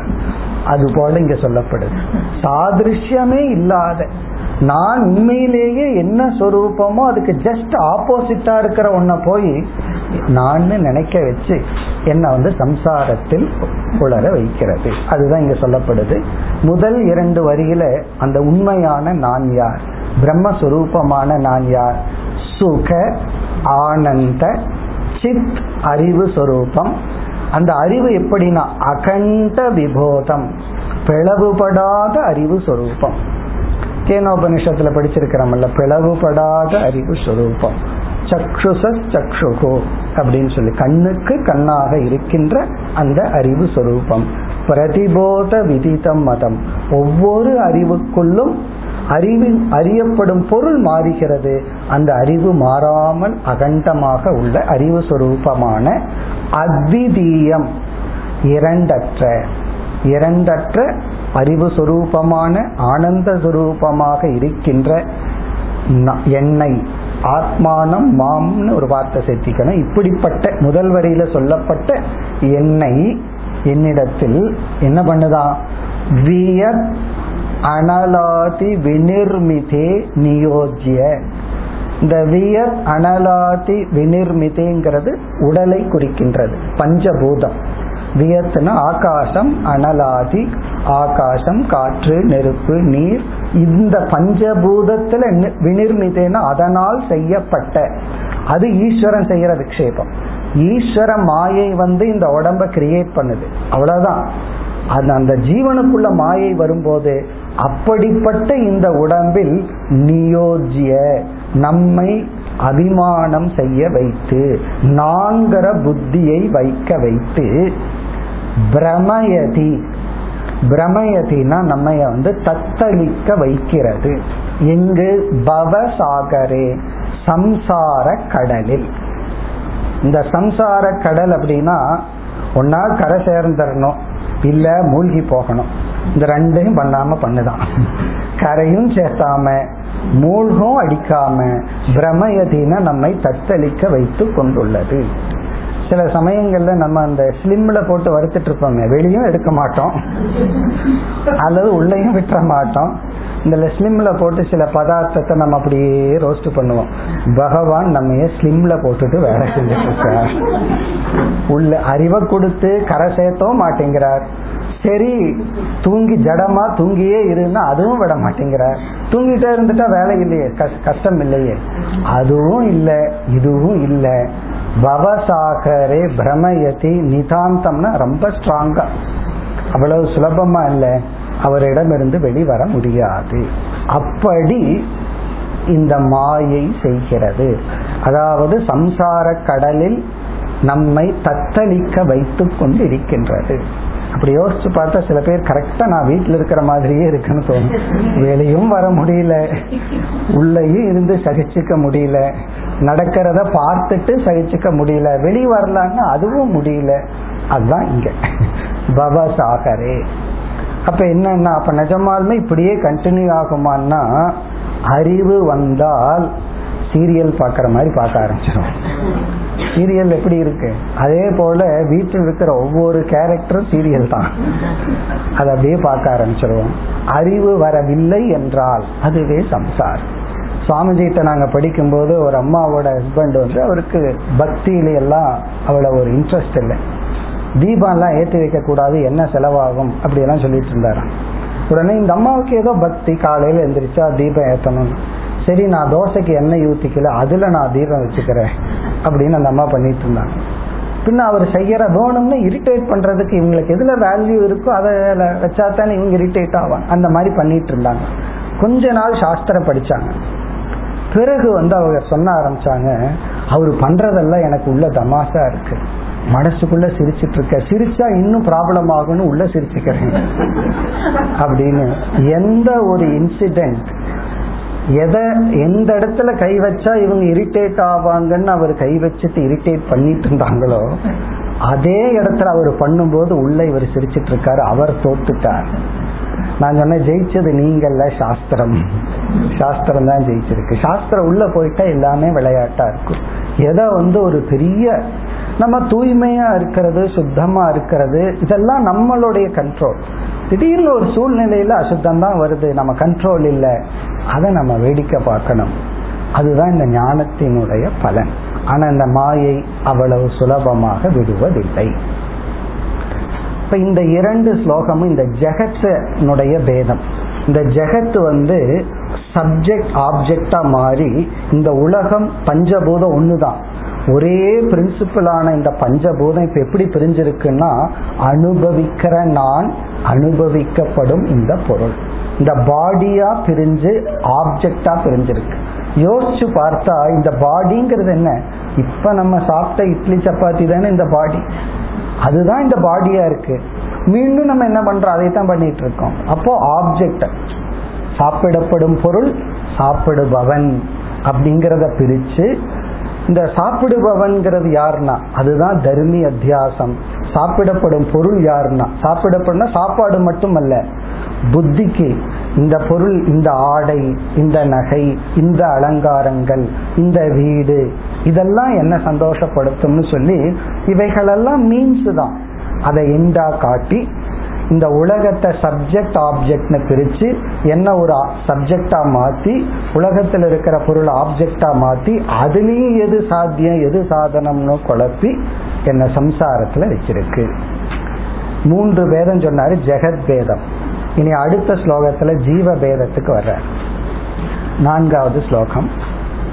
அது போல இங்க சொல்லப்படுது. சாதிருஷ்யமே இல்லாத நான் உண்மையிலேயே என்ன சொரூபமோ அதுக்கு ஜஸ்ட் ஆப்போசிட்டா இருக்கிற ஒன்ன போய் நான் நினைக்க வச்சு என்ன வந்து சம்சாரத்தில் உளர வைக்கிறது. அதுதான் இங்க சொல்லப்படுது. முதல் இரண்டு வரியில அந்த உண்மையான நான் யார்? பிரம்மஸ்வரூபமான நான் யார்? சுக ஆனந்த சித் அறிவு சொரூபம். அந்த அறிவு எப்படின்னா அகண்ட விபோதம். பிளவுபடாத அறிவு சொரூபம். கேனோபனிஷத்துல படிச்சிருக்கிறோம்ல பிளவுபடாத அறிவு சுரூபம். சக்ஷுச சக்ஷுகோ அப்படின்னு சொல்லி கண்ணுக்கு கண்ணாக இருக்கின்ற அந்த அறிவு சொரூபம். பிரதிபோத விதிதம் மதம். ஒவ்வொரு அறிவுக்குள்ளும் அறிவின் அறியப்படும் பொருள் மாறுகிறது. அந்த அறிவு மாறாமல் அகண்டமாக உள்ள அறிவு சொரூபமான அத்விதீயம் இரண்டற்ற. இரண்டற்ற அறிவு சுரூபமான ஆனந்த சுரூபமாக இருக்கின்ற என்னை ஆத்மானம் மாம்னு ஒரு வார்த்தை சேர்த்திக்கணும். இப்படிப்பட்ட முதல் வரியில சொல்லப்பட்ட என்னை என்னிடத்தில் என்ன பண்ணுதான் வியத் அனலாதி வினிர்மிதே நியோஜ்ய. இந்த வியத் அனலாதி வினிர்மிதேங்கிறது உடலை குறிக்கின்றது பஞ்சபூதம். வியத்னா ஆகாசம் அனலாதி ஆகாசம் காற்று நெருப்பு நீர். இந்த பஞ்சபூதத்துல வினிர்மிதேனா அதனால் செய்யப்பட்ட அது ஈஸ்வரன் செய்யற விக்ஷேபம். ஈஸ்வர மாயை வந்து இந்த உடம்ப கிரியேட் பண்ணுது. அவ்வளவுதான். அது அந்த ஜீவனுக்குள்ள மாயை வரும்போது அப்படிப்பட்ட இந்த உடம்பில் நியோஜிய நம்மை அபிமானம் செய்ய வைத்து நான்கிற புத்தியை வைக்க வைத்து பிரமயதி. பிரமயதினா நம்ம வந்து தத்தளிக்க வைக்கிறது. இங்கு பவசாகரே சம்சார கடலில். இந்த சம்சார கடல் அப்படின்னா ஒன்னா கரை சேர்ந்துடணும் இல்ல மூழ்கி போகணும். இந்த ரெண்டையும் பண்ணாம பண்ணுதான். கரையும் சேர்த்தாம மூழ்கும் அடிக்காம பிரமயதின நம்மை தத்தளிக்க வைத்து கொண்டுள்ளது. சில சமயங்கள்ல நம்ம அந்த ஸ்லிம்ல போட்டு வறுத்துட்டு இருப்போங்க வெளியும் எடுக்க மாட்டோம். அல்லது உள்ளயும் விட்டுற மாட்டோம். இந்த ஸ்லிம்ல போட்டு சில பதார்த்தத்தை நம்ம அப்படியே ரோஸ்ட் பண்ணுவோம். பகவான் நம்ம ஸ்லிம்ல போட்டுட்டு வேலை செஞ்சுட்டு இருக்கார்? உள்ள அறிவை கொடுத்து கரை சேர்த்தவும் மாட்டேங்கிறார். சரி தூங்கி ஜடமா தூங்கியே இருந்தா அதுவும் விட மாட்டேங்கிறார். தூங்கிட்டே இருந்துட்டா வேலை இல்லையே கஷ்டம் இல்லையே. அதுவும் இல்லை இதுவும் இல்லை. பவசாகரே பிரமயதி நிதாந்தம்னா ரொம்ப ஸ்ட்ராங்கா அவ்வளவு சுலபமா இல்லை. அவரிடமிருந்து வெளிவர முடியாது. அப்படி இந்த மாயை செய்கிறது. அதாவது சம்சார கடலில் நம்மை தத்தளிக்க வைத்துக் கொண்டு இருக்கின்றது அப்படி யோசிச்சு பார்த்தா சில பேர் கரெக்டா நான் வீட்டில் இருக்கிற மாதிரியே இருக்குன்னு தோணும். வெளியும் வர முடியல. உள்ளேயும் இருந்து சகிச்சுக்க முடியல. நடக்கிறத பார்த்துட்டு சகிச்சுக்க முடியல. வெளியே வரலான்னா அதுவும் முடியல. அதுதான் இங்க. பவசாகரே அப்ப என்னன்னா அப்ப நிஜமாலுமே இப்படியே கண்டினியூ ஆகுமான்னா அறிவு வந்தால் சீரியல் பார்க்குற மாதிரி பார்க்க ஆரம்பிச்சிடும் சீரியல் எப்படி இருக்கு? அதே போல வீட்டில் இருக்கிற ஒவ்வொரு கேரக்டரும் சீரியல் தான். அதை அப்படியே பார்க்க ஆரம்பிச்சிருவோம். அறிவு வரவில்லை என்றால் அதுவே சம்சாரம். சுவாமிஜிட்ட நாங்க படிக்கும்போது ஒரு அம்மாவோட ஹஸ்பண்ட் வந்து அவருக்கு பக்தியில எல்லாம் அவ்வளவு ஒரு இன்ட்ரெஸ்ட் இல்லை. தீபம்லாம் ஏற்றி வைக்க கூடாது என்ன செலவாகும் அப்படியெல்லாம் சொல்லிட்டு இருந்தாரு உடனே இந்த அம்மாவுக்கு ஏதோ பக்தி காலையில எந்திரிச்சா தீபம் ஏற்றணும் சரி நான் தோசைக்கு எண்ணெய் ஊத்திக்கல அதுல நான் தீபம் வச்சுக்கிறேன் அப்படின்னு அந்த அம்மா பண்ணிட்டு இருந்தாங்க. பின்ன அவர் செய்யற வேணும்னு இரிட்டேட் பண்றதுக்கு இவங்களுக்கு எதுல வேல்யூ இருக்கோ அதை வச்சா தானே இவங்க இரிட்டேட் ஆவாங்க. அந்த மாதிரி பண்ணிட்டு இருந்தாங்க. கொஞ்ச நாள் சாஸ்திரம் படிச்சாங்க. பிறகு வந்து அவங்க சொன்ன ஆரம்பிச்சாங்க அவர் பண்றதெல்லாம் எனக்கு உள்ள தமாசா இருக்கு. மனசுக்குள்ள சிரிச்சிட்டு இருக்க. சிரிச்சா இன்னும் ப்ராப்ளம் ஆகும்னு உள்ள சிரிச்சுக்கிறேன். அப்படின்னு எந்த ஒரு இன்சிடென்ட் எதை எந்த இடத்துல கை வச்சா இவங்க இரிட்டேட் ஆவாங்கன்னு அவர் கை வச்சுட்டு இரிட்டேட் பண்ணிட்டு இருந்தாங்களோ அதே இடத்துல அவர் பண்ணும்போது உள்ள இவர் சிரிச்சிட்டு இருக்காரு அவர் தோத்துட்டார். நான் சொன்னேன் ஜெயிச்சது நீங்கள்ல சாஸ்திரம். சாஸ்திரம் தான் ஜெயிச்சிருக்கு. சாஸ்திரம் உள்ள போயிட்டா எல்லாமே விளையாட்டா இருக்கும். எதை வந்து ஒரு பெரிய நம்ம தூய்மையா இருக்கிறது சுத்தமா இருக்கிறது இதெல்லாம் நம்மளுடைய கண்ட்ரோல் திடீர்னு ஒரு சூழ்நிலையில அசுத்தம் தான் வருது. நம்ம கண்ட்ரோல் இல்லை. அதை நம்ம வேடிக்கை பார்க்கணும். அதுதான் இந்த ஞானத்தினுடைய பலன். ஆனா இந்த மாயை அவ்வளவு சுலபமாக விடுவதில்லை. இப்ப இந்த இரண்டு ஸ்லோகமும் இந்த ஜெகத்தினுடைய பேதம். இந்த ஜெகத் வந்து சப்ஜெக்ட் ஆப்ஜெக்டா மாறி இந்த உலகம் பஞ்சபூதம் ஒண்ணுதான். ஒரே பிரின்சிபிளான இந்த பஞ்சபூதம் இப்ப எப்படி பிரிஞ்சிருக்குன்னா அனுபவிக்கிற நான் அனுபவிக்கப்படும் இந்த பொருள். இந்த பாடியா பிரிஞ்சு ஆப்ஜெக்டா பிரிஞ்சிருக்கு. யோசிச்சு பார்த்தா இந்த பாடிங்கிறது என்ன? இப்ப நம்ம சாப்பிட்ட இட்லி சப்பாத்தி தானே இந்த பாடி அதுதான் இந்த பாடியா இருக்கு. மீண்டும் நம்ம என்ன பண்றோம்? அதை தான் பண்ணிட்டு இருக்கோம். அப்போ ஆப்ஜெக்ட் சாப்பிடப்படும் பொருள் சாப்பிடுபவன் அப்படிங்கிறத பிரிச்சு இந்த சாப்பிடுபவன்கிறது யாருன்னா? அதுதான் தர்மி அத்தியாசம். சாப்பிடப்படும் பொருள் யாருன்னா? சாப்பிடப்படும்னா சாப்பாடு மட்டும் அல்ல புத்திக்கு இந்த பொருள் இந்த ஆடை இந்த நகை இந்த அலங்காரங்கள் இந்த வீடு இதெல்லாம் என்ன சந்தோஷப்படுத்தும்னு சொல்லி இவைகளெல்லாம் மீன்ஸ் தான். அதை எண்டா காட்டி இந்த உலகத்தை சப்ஜெக்ட் ஆப்ஜெக்ட்னு பிரிச்சு என்ன ஒரு சப்ஜெக்டா மாத்தி உலகத்தில் இருக்கிற பொருள் ஆப்ஜெக்டா மாத்தி அதுலேயும் எது சாத்தியம் எது சாதனம்னு குழப்பி என்ன சம்சாரத்துல வச்சிருக்கு. மூன்று பேதம் சொன்னாரு ஜெகத் பேதம். இனி அடுத்த ஸ்லோகத்துல ஜீவ பேதத்துக்கு வர்ற. நான்காவது ஸ்லோகம்.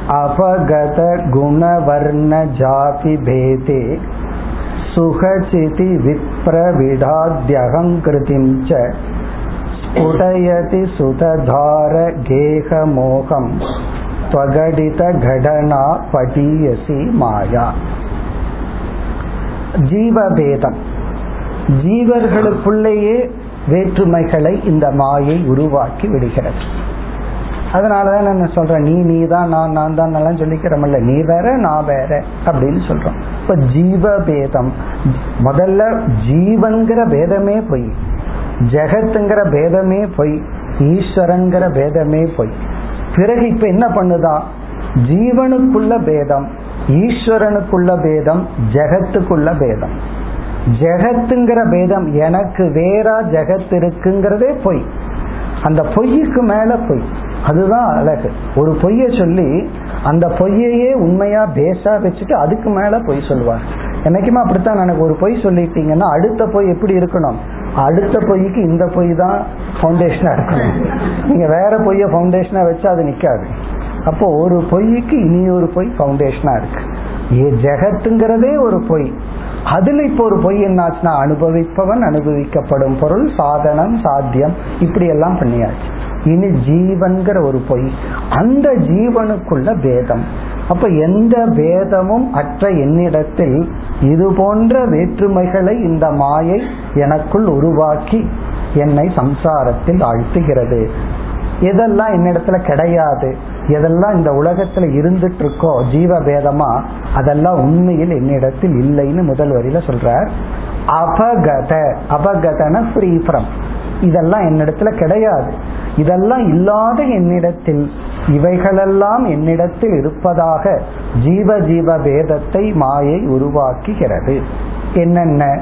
அபகத குணவர்ண ஜாதி பேதே சுகசிதி விப்ரவிடாத்யகம் கிருதிம் ச ஸ்புடயதி சுததார கேகமோகம் ஸ்வகடித கடனா பதீயசி மாயா ஜீவபேதம் ஜீவர்களுக்குள்ளேயே வேற்றுமைகளை இந்த மாயை உருவாக்கி விடுகிறது. அதனாலதான் நான் சொல்றேன்? நீ நீ தான் நான் நான் தான் நல்லா சொல்லிக்கிறோம்ல நீ வேற நான் வேற அப்படின்னு சொல்றோம். இப்ப ஜீவபேதம். முதல்ல ஜீவன்கிற பேதமே பொய். ஜெகத்துங்கிற பேதமே பொய். ஈஸ்வரங்கிற பேதமே பொய். பிறகு இப்ப என்ன பண்ணுதான் ஜீவனுக்குள்ள பேதம் ஈஸ்வரனுக்குள்ள பேதம் ஜெகத்துக்குள்ள பேதம். ஜெகத்துங்கிற பேதம் எனக்கு வேறா ஜெகத் இருக்குங்கிறதே பொய். அந்த பொய்யுக்கு மேல பொய். அதுதான் அழகு. ஒரு பொய்ய சொல்லி அந்த பொய்யையே உண்மையா பேஸா வச்சுட்டு அதுக்கு மேல பொய் சொல்லுவார் என்னைக்குமே அப்படித்தான் எனக்கு ஒரு பொய் சொல்லிட்டீங்கன்னா அடுத்த பொய் எப்படி இருக்கணும்? அடுத்த பொய்க்கு இந்த பொய் தான் ஃபவுண்டேஷனா இருக்கணும். நீங்க வேற பொய்ய ஃபவுண்டேஷனா வச்சு அது நிக்காது. அப்போ ஒரு பொய்க்கு இனி ஒரு பொய் ஃபவுண்டேஷனா இருக்கு. ஏ ஜெகத்துங்கிறதே ஒரு பொய். அதுல இப்போ ஒரு பொய் என்னாச்சுன்னா அனுபவிப்பவன் அனுபவிக்கப்படும் பொருள் சாதனம் சாத்தியம் இப்படி எல்லாம் பண்ணியாச்சு. இனி ஜீவன்கிற ஒரு பொய். அந்த ஜீவனுக்குள்ள பேதம். அப்ப எந்த பேதமும் அற்ற என்னிடத்தில் இது போன்ற வேற்றுமைகளை இந்த மாயை எனக்குள் உருவாக்கி என்னை சம்சாரத்தில் ஆழ்த்துகிறது. எதெல்லாம் என்னிடத்துல கிடையாது எதெல்லாம் இந்த உலகத்துல இருந்துட்டு இருக்கோ ஜீவ பேதமா அதெல்லாம் உண்மையில் என்னிடத்தில் இல்லைன்னு முதல் வரியில சொல்றார். அபகத அபகதன ஃப்ரீ ஃப்ரம் இதெல்லாம் என்னிடத்துல கிடையாது. இதெல்லாம் இல்லாத என்னிடத்தில் இவைகளெல்லாம் என்னிடத்தில் இருப்பதாக ஜீவ ஜீவ வேதத்தை மாயை உருவாக்குகிறது. என்னென்ன?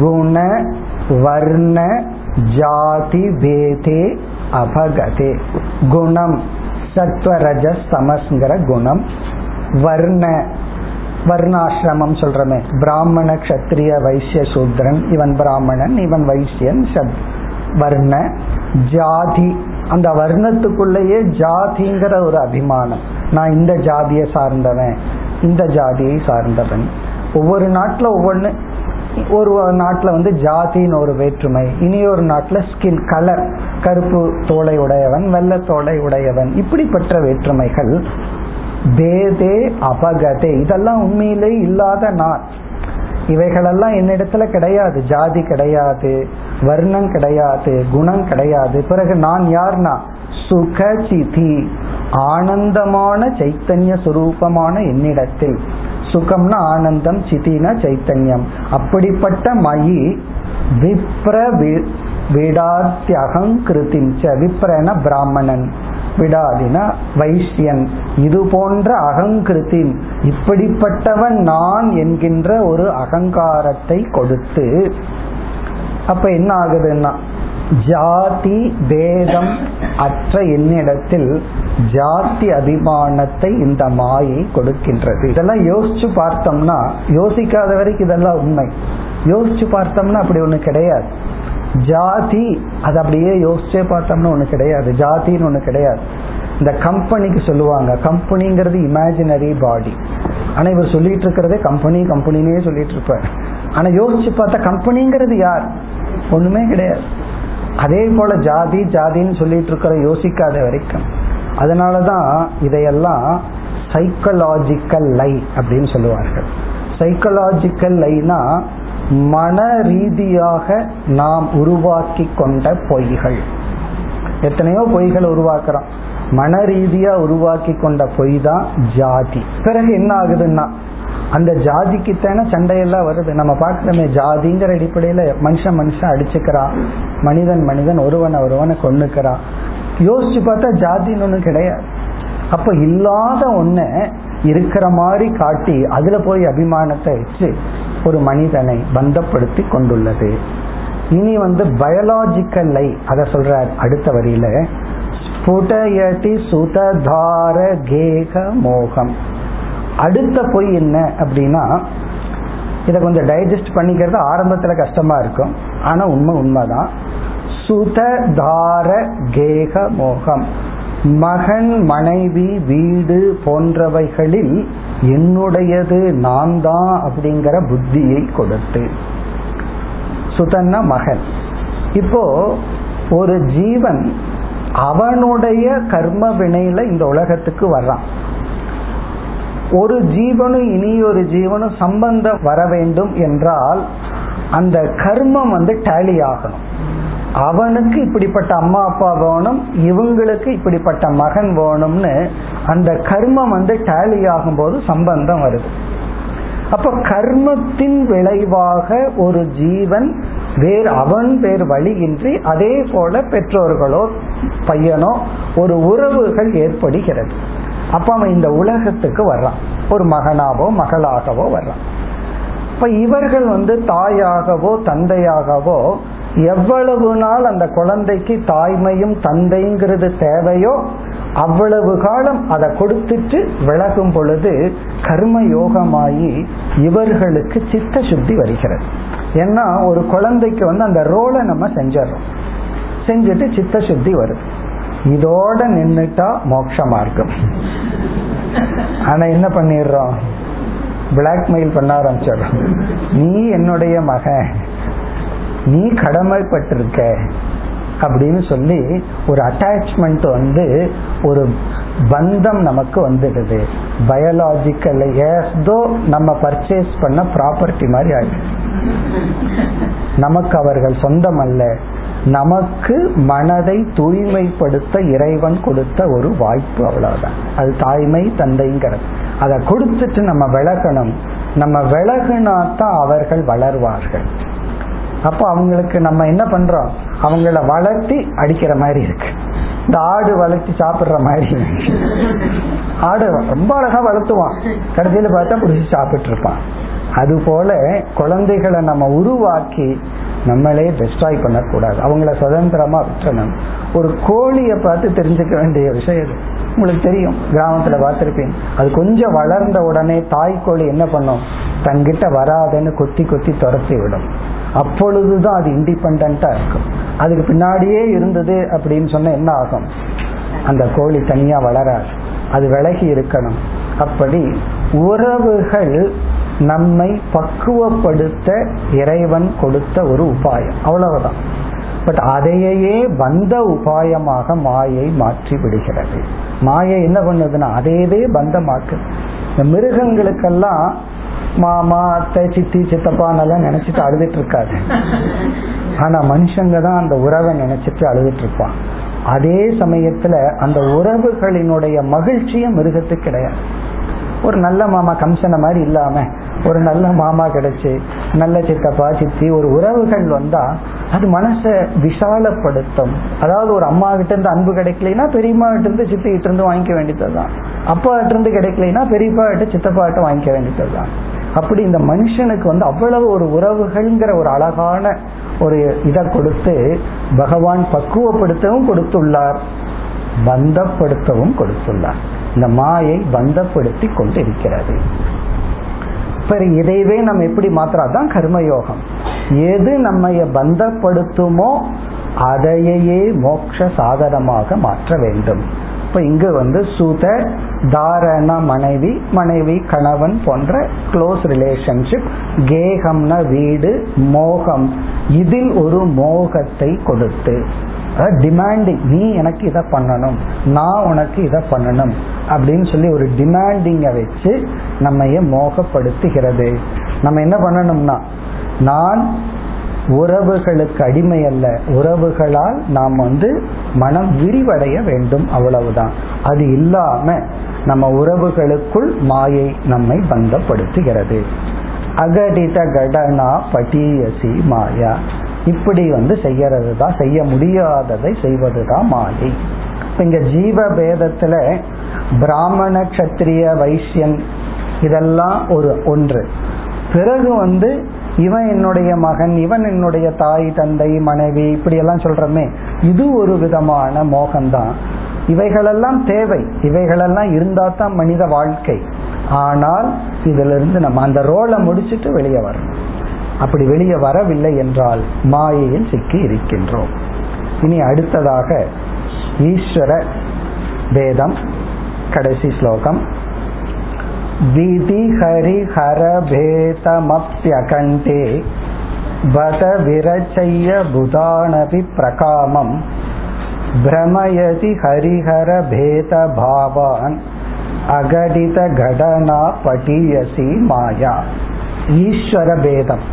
குண வர்ண ஜாதி பேதே அபகதே. குணம் சத்வரஜ குணம். வர்ண வர்ணாசிரமம் சொல்றமே. பிராமண கத்திரிய வைசிய சூத்ரன் இவன் பிராமணன் இவன் வைசியன் சத் வர்ண ஜாதி. அந்த வர்ணத்துக்குள்ளேயே ஜாதிங்கிற ஒரு அபிமானம். நான் இந்த ஜாதியை சார்ந்தவன் இந்த ஜாதியை சார்ந்தவன். ஒவ்வொரு நாட்டில் ஒவ்வொன்று ஒரு நாட்டில் வந்து ஜாதின்னு ஒரு வேற்றுமை இனி ஒரு நாட்டில் ஸ்கின் கலர் கருப்பு தோலை உடையவன் வெள்ளை தோலை உடையவன். இப்படிப்பட்ட வேற்றுமைகள் பேதே அபகதே. இதெல்லாம் உண்மையிலே இல்லாத நான் இவைகளெல்லாம் என்னிடத்துல கிடையாது. ஜாதி கிடையாது வர்ணம் கிடையாது குணம் கிடையாது. பிறகு நான் யார்னா? சுகசிதி ஆனந்தமான சைத்தன்ய சுரூபமான என்னிடத்தில். சுகம்னா ஆனந்தம் சிதினா சைத்தன்யம். அப்படிப்பட்ட மயி விப்ர விடாத்தியகம் கிருதிஞ்ச விப்ரன பிராமணன். விடாதினா வைஷ்யன். இது போன்ற அகங்கிருத்தின் இப்படிப்பட்டவன் நான் என்கின்ற ஒரு அகங்காரத்தை கொடுத்து அப்ப என்ன ஆகுதுன்னா ஜாதி பேதம் அற்ற என்னிடத்தில் ஜாதி அபிமானத்தை இந்த மாயை கொடுக்கின்றது. இதெல்லாம் யோசிச்சு பார்த்தோம்னா யோசிக்காத வரைக்கும் இதெல்லாம் உண்மை. யோசிச்சு பார்த்தோம்னா அப்படி ஒண்ணு கிடையாது. ஜாதி அது அப்படியே யோசிச்சே பார்த்தோம்னா ஒண்ணு கிடையாது. ஜாதின்னு ஒண்ணு கிடையாது. இந்த கம்பெனிக்கு சொல்லுவாங்க. கம்பெனிங்கிறது இமேஜினரி பாடி ஆனா இவர் சொல்லிட்டு இருக்கிறதே கம்பெனி கம்பெனினே சொல்லிட்டு இருப்பார். ஆனா யோசிச்சு பார்த்தா கம்பெனிங்கிறது யார்? ஒண்ணுமே கிடையாது. அதே போல ஜாதி ஜாதின்னு சொல்லிட்டு இருக்கிற யோசிக்காத வரைக்கும். அதனாலதான் இதையெல்லாம் சைக்கலாஜிக்கல் லை அப்படின்னு சொல்லுவார்கள். சைக்கலாஜிக்கல் லைனா மன ரீதியாக நாம் உருவாக்கி கொண்ட பொய்கள். எத்தனையோ பொய்கள் உருவாக்குறோம். மன ரீதியா உருவாக்கி கொண்ட பொய் தான் ஜாதி. பிறகு என்ன ஆகுதுன்னா அந்த ஜாதிக்குத்தான சண்டையெல்லாம் வருது. நம்ம பார்க்கிறோமே ஜாதிங்கிற அடிப்படையில மனுஷன் மனுஷன் அடிச்சுக்கிறான் மனிதன் மனிதன் ஒருவனை ஒருவனை கொண்டுக்கிறான் யோசிச்சு பார்த்தா ஜாதின்னு ஒண்ணு கிடையாது. அப்ப இல்லாத ஒன்ன இருக்கிற மாதிரி காட்டி அதுல போய் அபிமானத்தை வச்சு ஒரு மனிதனை பந்தப்படுத்தி கொண்டுள்ளது. இனி வந்து பயாலஜிக்கல் லை அதை சொல்றார் அடுத்த வரியில ஸ்புடயதி சுததார கேக மோகம். அடுத்த பொய் என்ன அப்படின்னா இதை கொஞ்சம் டைஜஸ்ட் பண்ணிக்கிறது ஆரம்பத்துல கஷ்டமா இருக்கும். ஆனா உண்மை உண்மைதான். சுததார கேக மோகம். மகன் மனைவி வீடு போன்றவைகளில் என்னுடையது நான் தான் அப்படிங்கிற புத்தியை கொடுத்து. சுதன்னா மகன். இப்போ ஒரு ஜீவன் அவனுடைய கர்ம வினையில இந்த உலகத்துக்கு வர்றான். ஒரு ஜீவனும் இனி ஒரு ஜீவனும் சம்பந்தம் வர வேண்டும் என்றால் அந்த கர்மம் வந்து டேலி ஆகணும். அவனுக்கு இப்படிப்பட்ட அம்மா அப்பா வேணும் இவங்களுக்கு இப்படிப்பட்ட மகன் வேணும்னு அந்த கர்மம் வந்து டேலி ஆகும்போது சம்பந்தம் வருது. அப்ப கர்மத்தின் விளைவாக ஒரு ஜீவன் வேறு அவன் வேறு வழியின்றி அதே போல பெற்றோர்களோ பையனோ ஒரு உறவுகள் ஏற்படுகிறது. அப்ப அவன் இந்த உலகத்துக்கு வர்றான். ஒரு மகனாவோ மகளாகவோ வர்றான். இப்ப இவர்கள் வந்து தாயாகவோ தந்தையாகவோ எவ்வளவு நாள் அந்த குழந்தைக்கு தாய்மையும் தந்தைங்கிறது தேவையோ அவ்வளவு காலம் அதை கொடுத்துட்டு விலகும் பொழுது கர்ம யோகமாயி இவர்களுக்கு சித்த சுத்தி வருகிறது. ஏன்னா ஒரு குழந்தைக்கு வந்து அந்த ரோலை நம்ம செஞ்சிடறோம். செஞ்சுட்டு சித்த சுத்தி வருது. இதோட நின்றுட்டா மோட்ச மார்க்கம். ஆனா என்ன பண்ணிடுறோம்? பிளாக்மெயில் பண்ண ஆரம்பிச்சிடுறோம் நீ என்னுடைய மகன். நீ கடமைப்பட்டிருக்க அப்படின்னு சொல்லி ஒரு அட்டாச்மெண்ட் வந்து ஒரு பந்தம் நமக்கு வந்துடுது. பயாலாஜிக்கல் ஏதோ நம்ம பர்ச்சேஸ் பண்ண ப்ராப்பர்ட்டி மாதிரி ஆயிடுச்சு நமக்கு அவர்கள் சொந்தம் அல்ல நமக்கு மனதை தூய்மைப்படுத்த இறைவன் கொடுத்த ஒரு வாய்ப்பு அவ்வளவுதான். அது தாய்மை தந்தைங்கிறது. அதை கொடுத்துட்டு நம்ம விலகணும். நம்ம விலகுனாத்தான் அவர்கள் வளர்வார்கள். அப்போ அவங்களுக்கு நம்ம என்ன பண்றோம்? அவங்கள வளர்த்தி அடிக்கிற மாதிரி இருக்கு. இந்த ஆடு வளர்த்தி சாப்பிடுற மாதிரி ஆடு ரொம்ப அழகா வளர்த்துவான். கடைசியில பார்த்தா பிடிச்சி சாப்பிட்டு இருப்பான் அது போல குழந்தைகளை நம்ம உருவாக்கி நம்மளே டெஸ்ட்ராய் பண்ணக்கூடாது. அவங்கள சுதந்திரமா விட்டணும் ஒரு கோழியை பார்த்து தெரிஞ்சுக்க வேண்டிய விஷயம் இது. உங்களுக்கு தெரியும். கிராமத்துல பார்த்துருப்பீங்க அது கொஞ்சம் வளர்ந்த உடனே தாய் கோழி என்ன பண்ணும்? தங்கிட்ட வராதுன்னு கொத்தி கொத்தி துரத்தி விடும். அப்பொழுதுதான் அது இண்டிபெண்டா இருக்கும். அதுக்கு பின்னாடியே இருந்தது அப்படின்னு சொன்ன என்ன ஆகும்? அந்த கோழி தனியா வளராது. அது விலகி இருக்கணும். அப்படி உறவுகள் நம்மை பக்குவப்படுத்த இறைவன் கொடுத்த ஒரு உபாயம். அவ்வளவுதான். பட் அதையே பந்த உபாயமாக மாயை மாற்றி விடுகிறது. மாயை என்ன பண்ணுதுன்னா அதையவே பந்தமாக்கு இந்த மிருகங்களுக்கெல்லாம் மாமா அத்தை சித்தி சித்தப்பான்னெல்லாம் நினைச்சிட்டு அழுதுட்டு இருக்காது. ஆனா மனுஷங்க தான் அந்த உறவை நினைச்சிட்டு அழுதுட்டு இருப்பான் அதே சமயத்துல அந்த உறவுகளினுடைய மகிழ்ச்சியும் மிருகத்துக்கு கிடையாது. ஒரு நல்ல மாமா கம்சனை மாதிரி இல்லாம ஒரு நல்ல மாமா கிடைச்சு நல்ல சித்தப்பா சித்தி ஒரு உறவுகள் வந்தா அது மனசை விஷாலப்படுத்தும் அதாவது ஒரு அம்மா கிட்ட இருந்து அன்பு கிடைக்கலைன்னா பெரியம்மா கிட்ட இருந்து சித்தி கிட்ட இருந்து வாங்கிக்க வேண்டியதுதான். அப்பா கிட்ட இருந்து கிடைக்கலைன்னா பெரியப்பா கிட்ட சித்தப்பா கிட்ட வாங்கிக்க வேண்டியதுதான். அப்படி இந்த மனுஷனுக்கு வந்து அவ்வளவு ஒரு உறவுகள்ங்கிற ஒரு அழகான ஒரு இதை கொடுத்து பகவான் பக்குவப்படுத்தவும் கொடுத்துள்ளார். பந்தப்படுத்தவும் கொடுத்துள்ளார். இந்த மாயை பந்தப்படுத்தி கொண்டிருக்கிறது. பிறகு இதைவே நம்ம எப்படி மாத்திராதான் கர்மயோகம். எது நம்ம பந்தப்படுத்துமோ அதையே மோட்ச சாதனமாக மாற்ற வேண்டும். இப்ப இங்கு வந்து சுத தாரண மனைவி மனைவி கணவன் போன்ற க்ளோஸ் ரிலேஷன்ஷிப் கேகம்னா வீடு மோகம். இதில் ஒரு மோகத்தை கொடுத்து டிமாண்டிங் நீ எனக்கு இதை பண்ணணும். நான் உனக்கு இதை பண்ணணும். அப்படின்னு சொல்லி ஒரு டிமாண்டிங்கை வச்சு நம்ம மோகப்படுத்துகிறது. நம்ம என்ன பண்ணணும்னா நான் உறவுகளுக்கு அடிமை அல்ல உறவுகளால் நாம் வந்து மனம் விரிவடைய வேண்டும். அவ்வளவுதான். அது இல்லாம நம்ம உறவுகளுக்குள் மாயை நம்மை பந்தப்படுத்துகிறது. அகடித கடனா பட்டியசி மாயா. இப்படி வந்து செய்யறது தான் செய்ய முடியாததை செய்வது தான் மாயை இங்க ஜீவ பேதத்துல பிராமண கத்திரிய வைசியன் இதெல்லாம் ஒரு ஒன்று. பிறகு வந்து இவன் என்னுடைய மகன் இவன் என்னுடைய தாய் தந்தை மனைவி இப்படி எல்லாம் சொல்றமே. இது ஒரு விதமான மோகம்தான். இவைகளெல்லாம் தேவை. இவைகளெல்லாம் இருந்தா தான் மனித வாழ்க்கை. ஆனால் இதுல இருந்து நம்ம அந்த ரோலை முடிச்சுட்டு வெளியே வரணும். அப்படி வெளியே வரவில்லை என்றால் மாயையில் சிக்கி இருக்கின்றோம். இனி அடுத்ததாக ஈஸ்வர வேதம் கடைசி ஸ்லோகம். விதி ஹரி வத விரச்சைய புதானபி பிரகாமம். பிரமயதி ஹரிஹர பேத பாவான் அகடித கடனா பட்டியசி மாயா. ஈஸ்வர பேதம்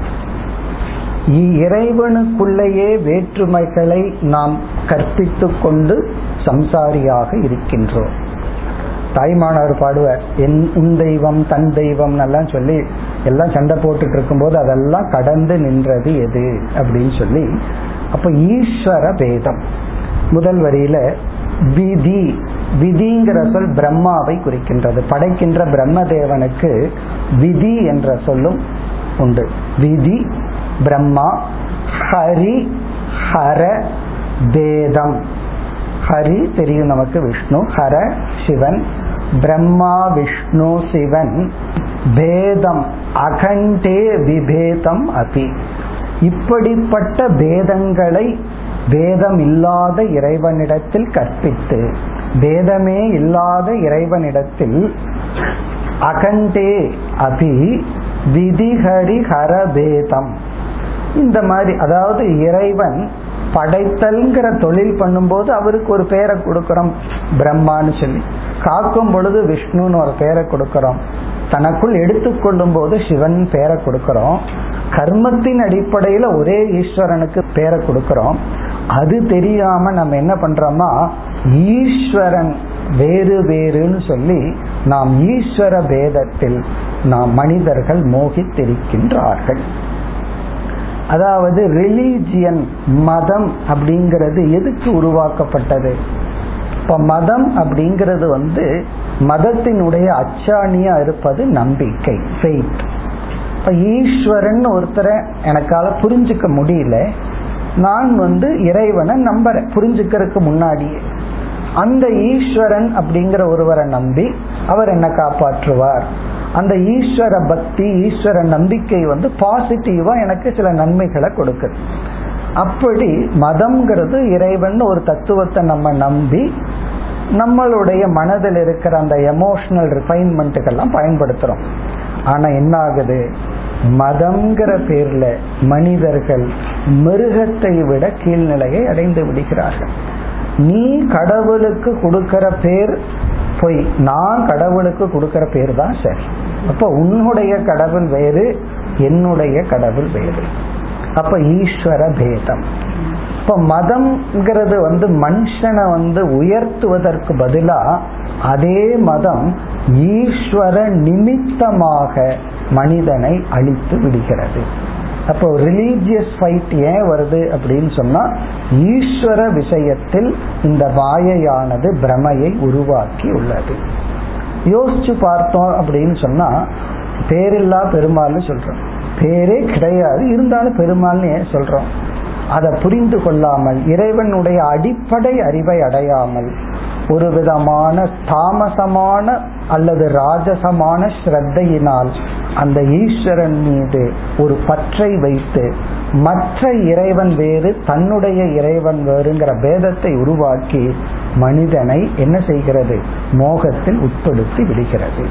இறைவனுக்குள்ளேயே வேற்றுமைகளை நாம் கற்பித்து கொண்டு சம்சாரியாக இருக்கின்றோம். தாய்மானவர் பாடுவார் என் உன் தெய்வம் தன் தெய்வம் எல்லாம் சொல்லி எல்லாம் சண்டை போட்டுட்டு இருக்கும்போது அதெல்லாம் கடந்து நின்றது எது அப்படின்னு சொல்லி அப்ப ஈஸ்வர பேதம் முதல் வரியில விதி விதிங்கிற சொல் பிரம்மாவை குறிக்கின்றது. படைக்கின்ற பிரம்மதேவனுக்கு விதி என்ற சொல்லும் உண்டு. விதி பிரம்மா ஹரி ஹர பேதம் ஹரி தெரியும் நமக்கு விஷ்ணு ஹர சிவன். பிரம்மா விஷ்ணு சிவன். பேதம் அகண்டே விபேதம் அபி. இப்படிப்பட்ட பேதங்களை பேதம் இல்லாத இறைவனிடத்தில் கற்பித்து பேதமே இல்லாத இறைவனிடத்தில் அகண்டே அபி விதிஹரி ஹர பேதம் இந்த மாதிரி அதாவது இறைவன் படைத்தல்ங்கிற தொழில் பண்ணும்போது அவருக்கு ஒரு பேரை கொடுக்கிறோம். பிரம்மான்னு சொல்லி. காக்கும் பொழுது விஷ்ணுன்னு ஒரு பேரை கொடுக்கிறோம். தனக்குள் எடுத்துக்கொள்ளும் போது சிவன் பேரை கொடுக்கிறோம். கர்மத்தின் அடிப்படையில ஒரே ஈஸ்வரனுக்கு பேரை கொடுக்கிறோம். அது தெரியாம நம்ம என்ன பண்றோம்னா ஈஸ்வரன் வேறு வேறுன்னு சொல்லி நாம் ஈஸ்வர பேதத்தில் நாம் மனிதர்கள் மோகித்திருக்கின்றார்கள். அதாவது ரிலீஜியன் மதம் அப்படிங்கிறது எதுக்கு உருவாக்கப்பட்டது? இப்ப மதம் அப்படிங்கிறது வந்து மதத்தினுடைய அச்சாணியா இருப்பது நம்பிக்கை ஃபெய்த் இப்ப ஈஸ்வரன் ஒருத்தரை எனக்கால புரிஞ்சுக்க முடியல. நான் வந்து இறைவனை நம்புறேன் புரிஞ்சுக்கிறதுக்கு முன்னாடியே. அந்த ஈஸ்வரன் அப்படிங்கிற ஒருவரை நம்பி அவர் என்ன காப்பாற்றுவார். அந்த ஈஸ்வர பக்தி ஈஸ்வர நம்பிக்கை வந்து பாசிட்டிவா எனக்கு சில நன்மைகளை கொடுக்குது. அப்படி மதம்ங்கிறது இறைவன் ஒரு தத்துவத்தை நம்ம நம்பி நம்மளுடைய மனதில் இருக்கிற அந்த எமோஷனல் ரிஃபைன்மெண்ட்டுக்கெல்லாம் பயன்படுத்துறோம். ஆனா என்ன ஆகுது மதம்ங்கிற பேர்ல மனிதர்கள் மிருகத்தை விட கீழ்நிலையை அடைந்து விடுகிறார்கள். நீ கடவுளுக்கு கொடுக்கிற பேர் பொய் நான் கடவுளுக்கு கொடுக்கிற பேர் தான் சரி. அப்ப உன்னுடைய கடவுள் வேறு என்னுடைய கடவுள் வேறு. அப்ப ஈஸ்வர பேதம். இப்ப மதம்ங்கிறது வந்து மனுஷனை வந்து உயர்த்துவதற்கு பதிலா அதே மதம் ஈஸ்வர நிமித்தமாக மனிதனை அழித்து விடுகிறது. அப்போ ரிலீஜியஸ் ஃபைட் ஏன் வருது அப்படின்னு சொன்னா ஈஸ்வர விஷயத்தில் இந்த மாயையானது பிரமையை உருவாக்கி உள்ளது. யோசிச்சு பார்த்தோம் அப்படின்னு சொன்னா பேரில்லா பெருமாள்னு சொல்றோம். பேரே கிடையாது இருந்தாலும் பெருமாள்னு ஏன் சொல்றோம்? அதை புரிந்து கொள்ளாமல் இறைவனுடைய அடிப்படை அறிவை அடையாமல் ஒரு விதமான தாமசமான அல்லது ராஜசமான ஸ்ரத்தையினால் அந்த ஈஸ்வரன் மீது ஒரு பற்றை வைத்து மற்ற இறைவன் வேறு தன்னுடைய இறைவன் வேறுங்கிற பேதத்தை உருவாக்கி மனிதனை என்ன செய்கிறது? மோகத்தில் உட்படுத்தி விடுகிறது.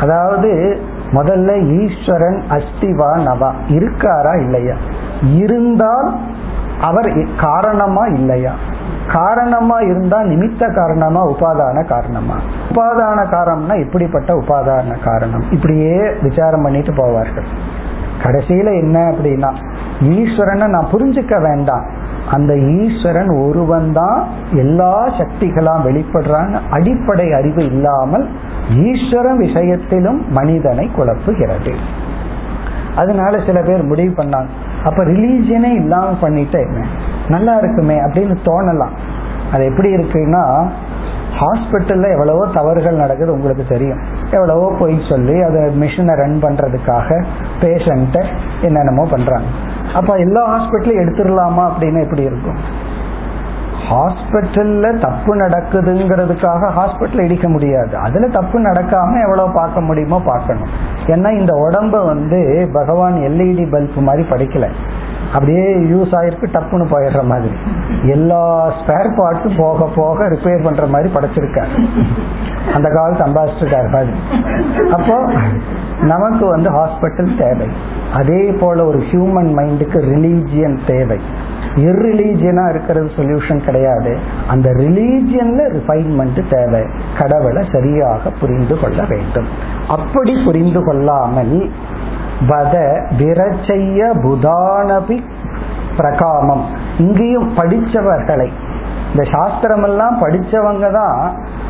அதாவது முதல்ல ஈஸ்வரன் அஸ்திவா நவா. இருக்காரா இல்லையா? இருந்தால் அவர் காரணமா இல்லையா? காரணமா இருந்தா நிமித்த காரணமா உபாதான காரணமா? உபாதான காரணம்னா இப்படிப்பட்ட உபாதான காரணம். இப்படியே விசாரம் பண்ணிட்டு போவார்கள். கடைசியில என்ன அப்படின்னா ஈஸ்வரனை நான் புரிஞ்சுக்க வேண்டாம். அந்த ஈஸ்வரன் ஒருவன் தான் எல்லா சக்திகளாம் வெளிப்படுறாங்க அடிப்படை அறிவு இல்லாமல் ஈஸ்வரன் விஷயத்திலும் மனிதனை குழப்புகிறது. அதனால சில பேர் முடிவு பண்ணாங்க. அப்ப ரிலீஜியனே இல்லாம பண்ணிட்டு என்ன நல்லா இருக்குமே அப்படின்னு தோணலாம். அது எப்படி இருக்குன்னா ஹாஸ்பிட்டல்ல எவ்வளவோ தவறுகள் நடக்குது உங்களுக்கு தெரியும். எவ்வளவோ போய் சொல்லி அதை மிஷினை ரன் பண்றதுக்காக பேஷண்ட்டை என்னென்னமோ பண்றாங்க. அப்ப எல்லா ஹாஸ்பிட்டலும் எடுத்துடலாமா அப்படின்னு எப்படி இருக்கும்? ஹாஸ்பிட்டல்ல தப்பு நடக்குதுங்கிறதுக்காக ஹாஸ்பிட்டல் இடிக்க முடியாது. அதுல தப்பு நடக்காம எவ்வளவு பார்க்க முடியுமோ பார்க்கணும். ஏன்னா இந்த உடம்ப வந்து பகவான் எல்இடி பல்ப் மாதிரி படிக்கல. அப்படியே யூஸ் ஆயிருக்கு டப்புன்னு போயிடுற மாதிரி. எல்லா ஸ்பேர் பார்ட்ஸும் போக போக ரிப்பேர் பண்ற மாதிரி படைச்சிருக்காரு அந்த காலத்து அம்பாசிடர் மாதிரி. அப்போ நமக்கு வந்து ஹாஸ்பிட்டல் தேவை. அதே போல ஒரு ஹியூமன் மைண்டுக்கு ரிலீஜியன் தேவை. இர்ரிலீஜியனா இருக்கிறது சொல்யூஷன் கிடையாது. அந்த ரிலீஜியன்ல ரிஃபைன்மெண்ட் தேவை. கடவுளை சரியாக புரிந்து கொள்ள வேண்டும். அப்படி புரிந்து கொள்ளாமல் வத விரச்சைய புதானபி பிரகாமம். இங்கேயும் படித்தவர்களை இந்த சாஸ்திரமெல்லாம் படித்தவங்க தான்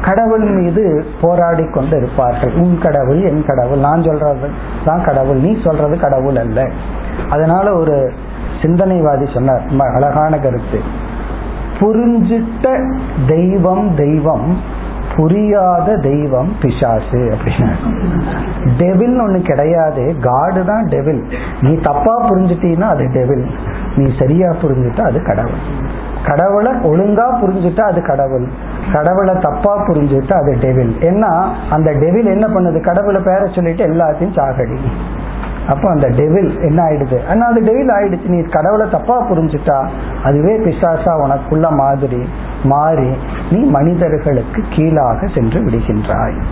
கடவுள் மீது போராடி கொண்டு இருப்பார்கள் உன் கடவுள் என் கடவுள் நான் சொல்றது தான் கடவுள் நீ சொல்றது கடவுள் அல்ல. அதனால ஒரு சிந்தனைவாதி சொன்னார் அழகான கருத்து. புரிஞ்சிட்ட தெய்வம் தெய்வம் புரியாத தெய்வம் பிசாசு அப்படின்னா. டெவில் ஒண்ணு கிடையாது. காடு தான் டெவில் நீ தப்பா புரிஞ்சுட்டீன்னா அது டெவில் நீ சரியா புரிஞ்சுட்டா அது கடவுள். கடவுளை ஒழுங்கா புரிஞ்சுட்டா அது கடவுள். கடவுளை தப்பா புரிஞ்சுட்டா அது டெவில் ஏன்னா அந்த டெவில் என்ன பண்ணுது? கடவுளை பேர சொல்லிட்டு எல்லாத்தையும் சாகடி. அப்போ அந்த டெவில் என்ன ஆயிடுது? ஆனா அது டெவில் ஆயிடுச்சு. நீ கடவுளை தப்பா புரிஞ்சுட்டா அதுவே பிசாசா உனக்குள்ள மாதிரி மாறி நீ மனிதர்களுக்கு கீழாக சென்று விடுகின்றாய்.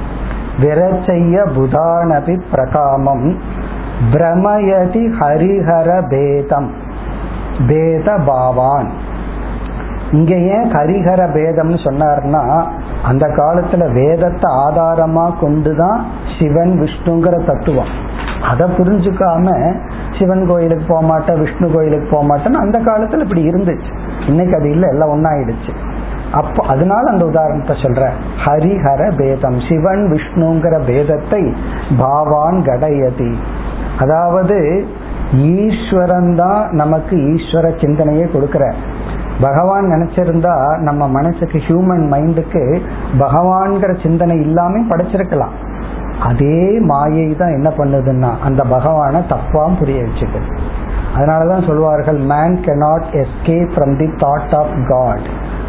விரச்சைய புதானபி பிரகாமம் பிரமயதி ஹரிஹர பேதம் பேத பாவான். இங்க ஏன் ஹரிஹர பேதம்னு சொன்னார்னா அந்த காலத்துல வேதத்தை ஆதாரமா கொண்டுதான் சிவன் விஷ்ணுங்கிற தத்துவம். அதை புரிஞ்சுக்காம சிவன் கோயிலுக்கு போக மாட்டேன் விஷ்ணு கோயிலுக்கு போக மாட்டேன்னு அந்த காலத்துல இப்படி இருந்துச்சு. இன்னைக்கு அது இல்லை எல்லாம் ஒன்னாயிடுச்சு அப்போ அதனால அந்த உதாரணத்தை சொல்ற. ஹரிஹர பேதம் சிவன் விஷ்ணுங்கிற பேதத்தை பாவான் கடயதி. அதாவது ஈஸ்வரன் தான் நமக்கு ஈஸ்வர சிந்தனையை கொடுக்கிற. பகவான் நினைச்சிருந்தா நம்ம மனசுக்கு ஹியூமன் மைண்டுக்கு பகவான்கிற சிந்தனை இல்லாம படைச்சிருக்கலாம். அதே மாயை தான் என்ன பண்ணுதுன்னா அந்த பகவானை தப்பாம் புரிய வச்சுக்குது அதனாலதான் சொல்வார்கள் man cannot escape from the thought of God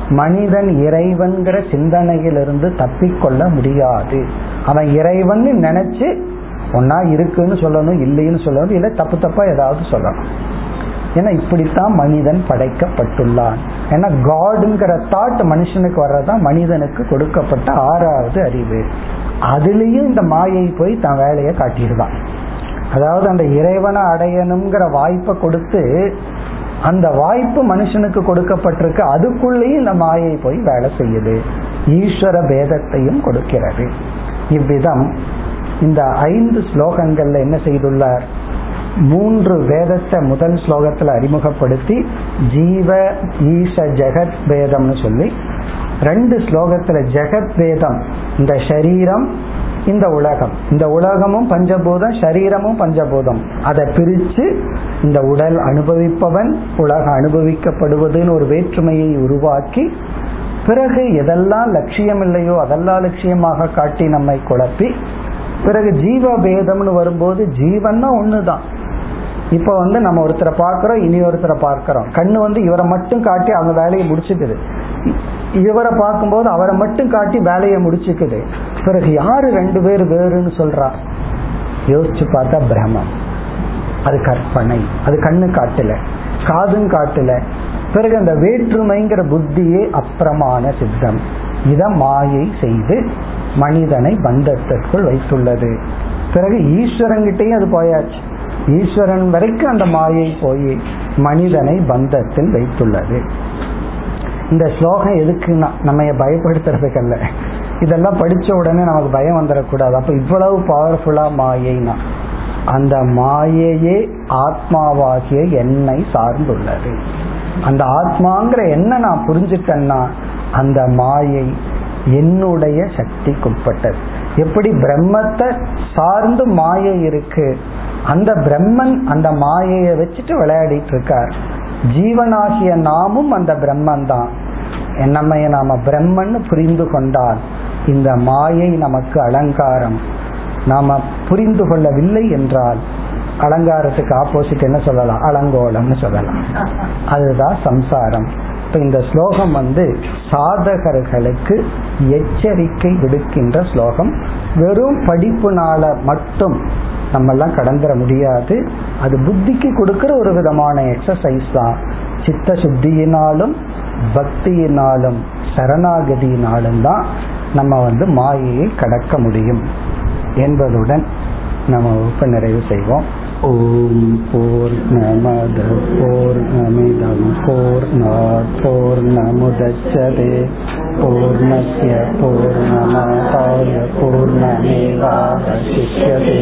மனிதன் இறைவன்கிற சிந்தனையிலிருந்து தப்பிக்கொள்ள முடியாது. அவன் இறைவன் நினைச்சு ஒன்னா இருக்குன்னு சொல்லணும் இல்லைன்னு சொல்லணும் இல்லை தப்பு தப்பா ஏதாவது சொல்லணும். ஏன்னா இப்படித்தான் மனிதன் படைக்கப்பட்டுள்ளான். ஏன்னா காடுங்கிற தாட் மனுஷனுக்கு வர்றதான் மனிதனுக்கு கொடுக்கப்பட்ட ஆறாவது அறிவு. அதுலேயும் இந்த மாயை போய் தன் வேலையை காட்டிடுவான் அதாவது அந்த இறைவனை அடையணுங்கிற வாய்ப்பை கொடுத்து அந்த வாய்ப்பு மனுஷனுக்கு கொடுக்கப்பட்டிருக்கு அதுக்குள்ளேயும் இந்த மாயை போய் வேலை செய்யுது. ஈஸ்வர பேதத்தையும் கொடுக்கிறது. இவ்விதம் இந்த ஐந்து ஸ்லோகங்கள்ல என்ன செய்துள்ளார்? மூன்று வேதத்தை முதல் ஸ்லோகத்துல அறிமுகப்படுத்தி ஜீவ ஈச ஜெகத் வேதம்னு சொல்லி ரெண்டு ஸ்லோகத்துல ஜெகத் வேதம் இந்த சரீரம் இந்த உலகம். இந்த உலகமும் பஞ்சபூதம் சரீரமும் பஞ்சபூதம். அதை பிரிச்சு இந்த உடல் அனுபவிப்பவன் உலகம் அனுபவிக்கப்படுவதுன்னு ஒரு வேற்றுமையை உருவாக்கி பிறகு எதெல்லாம் லட்சியம் இல்லையோ அதெல்லாம் லட்சியமாக காட்டி நம்மை குழப்பி பிறகு ஜீவ பேதம்னு வரும்போது ஜீவன்னா ஒண்ணுதான். இப்ப வந்து நம்ம ஒருத்தரை பார்க்கிறோம் இனி ஒருத்தரை பார்க்கிறோம். கண்ணு வந்து இவரை மட்டும் காட்டி அவங்க வேலையை முடிச்சுக்குது. இவரை பார்க்கும்போது அவரை மட்டும் காட்டி வேலையை முடிச்சுக்குது. பிறகு யாரு ரெண்டு பேர் வேறுன்னு சொல்றா? யோசிச்சு பார்த்தா பிரம்மம். அது கற்பனை. அது கண்ணு காட்டல. காதும் காட்டல. பிறகு அந்த வேற்றுமைங்கிற புத்தியே அப்புறமான சித்தம். இத மாயை செய்து மனிதனை பந்தத்திற்குள் வைத்துள்ளது. பிறகு ஈஸ்வரங்கிட்டையும் அது போயாச்சு. ஈஸ்வரன் வரைக்கும் அந்த மாயை போய் மனிதனை பந்தத்தில் வைத்துள்ளது. இந்த ஸ்லோகம் எதுக்குன்னா நம்ம பயப்படுத்துறதுக்கல்ல. இதெல்லாம் படிச்ச உடனே நமக்கு பயம் வந்துடக்கூடாது. அப்ப இவ்வளவு பவர்ஃபுல்லா மாயைனா அந்த மாயையே ஆத்மாவாகிய என்னை சார்ந்துள்ளது. அந்த ஆத்மாங்கிற என்ன நான் புரிஞ்சுட்டேன்னா அந்த மாயை என்னுடைய சக்திக்குட்பட்டது. எப்படி பிரம்மத்தை சார்ந்து மாயை இருக்கு அந்த பிரம்மன் அந்த மாயையை வச்சுட்டு விளையாடிட்டு இருக்கார். ஜீவனாகிய நாமும் அந்த பிரம்மன் தான் நம்ம நாம பிரம்மன்னு புரிந்து கொண்டால் இந்த மாயை நமக்கு அலங்காரம். நாம புரிந்து கொள்ளவில்லை என்றால் அலங்காரத்துக்கு ஆப்போசிட் என்ன சொல்லலாம்? அலங்கோலம்னு சொல்லலாம். அதுதான் சம்சாரம். இப்ப இந்த ஸ்லோகம் வந்து சாதகர்களுக்கு எச்சரிக்கை விடுக்கின்ற ஸ்லோகம். வெறும் படிப்புனால மட்டும் நம்ம எல்லாம் கடந்துட முடியாது. அது புத்திக்கு கொடுக்கிற ஒரு விதமான எக்ஸசைஸ் தான். சித்த சுத்தியினாலும் பக்தியினாலும் சரணாகதியினாலும் தான் நம்ம வந்து மாயையை கடக்க முடியும் என்பதுடன் நம்ம வகுப்பு நிறைவு செய்வோம். ஓம் போர் நமத போர் நமிதம் போர் போர் நமுதச்சதே. பூர்ணய பூர்ணமாதாய பூர்ணமேவாவசிஷ்யதே.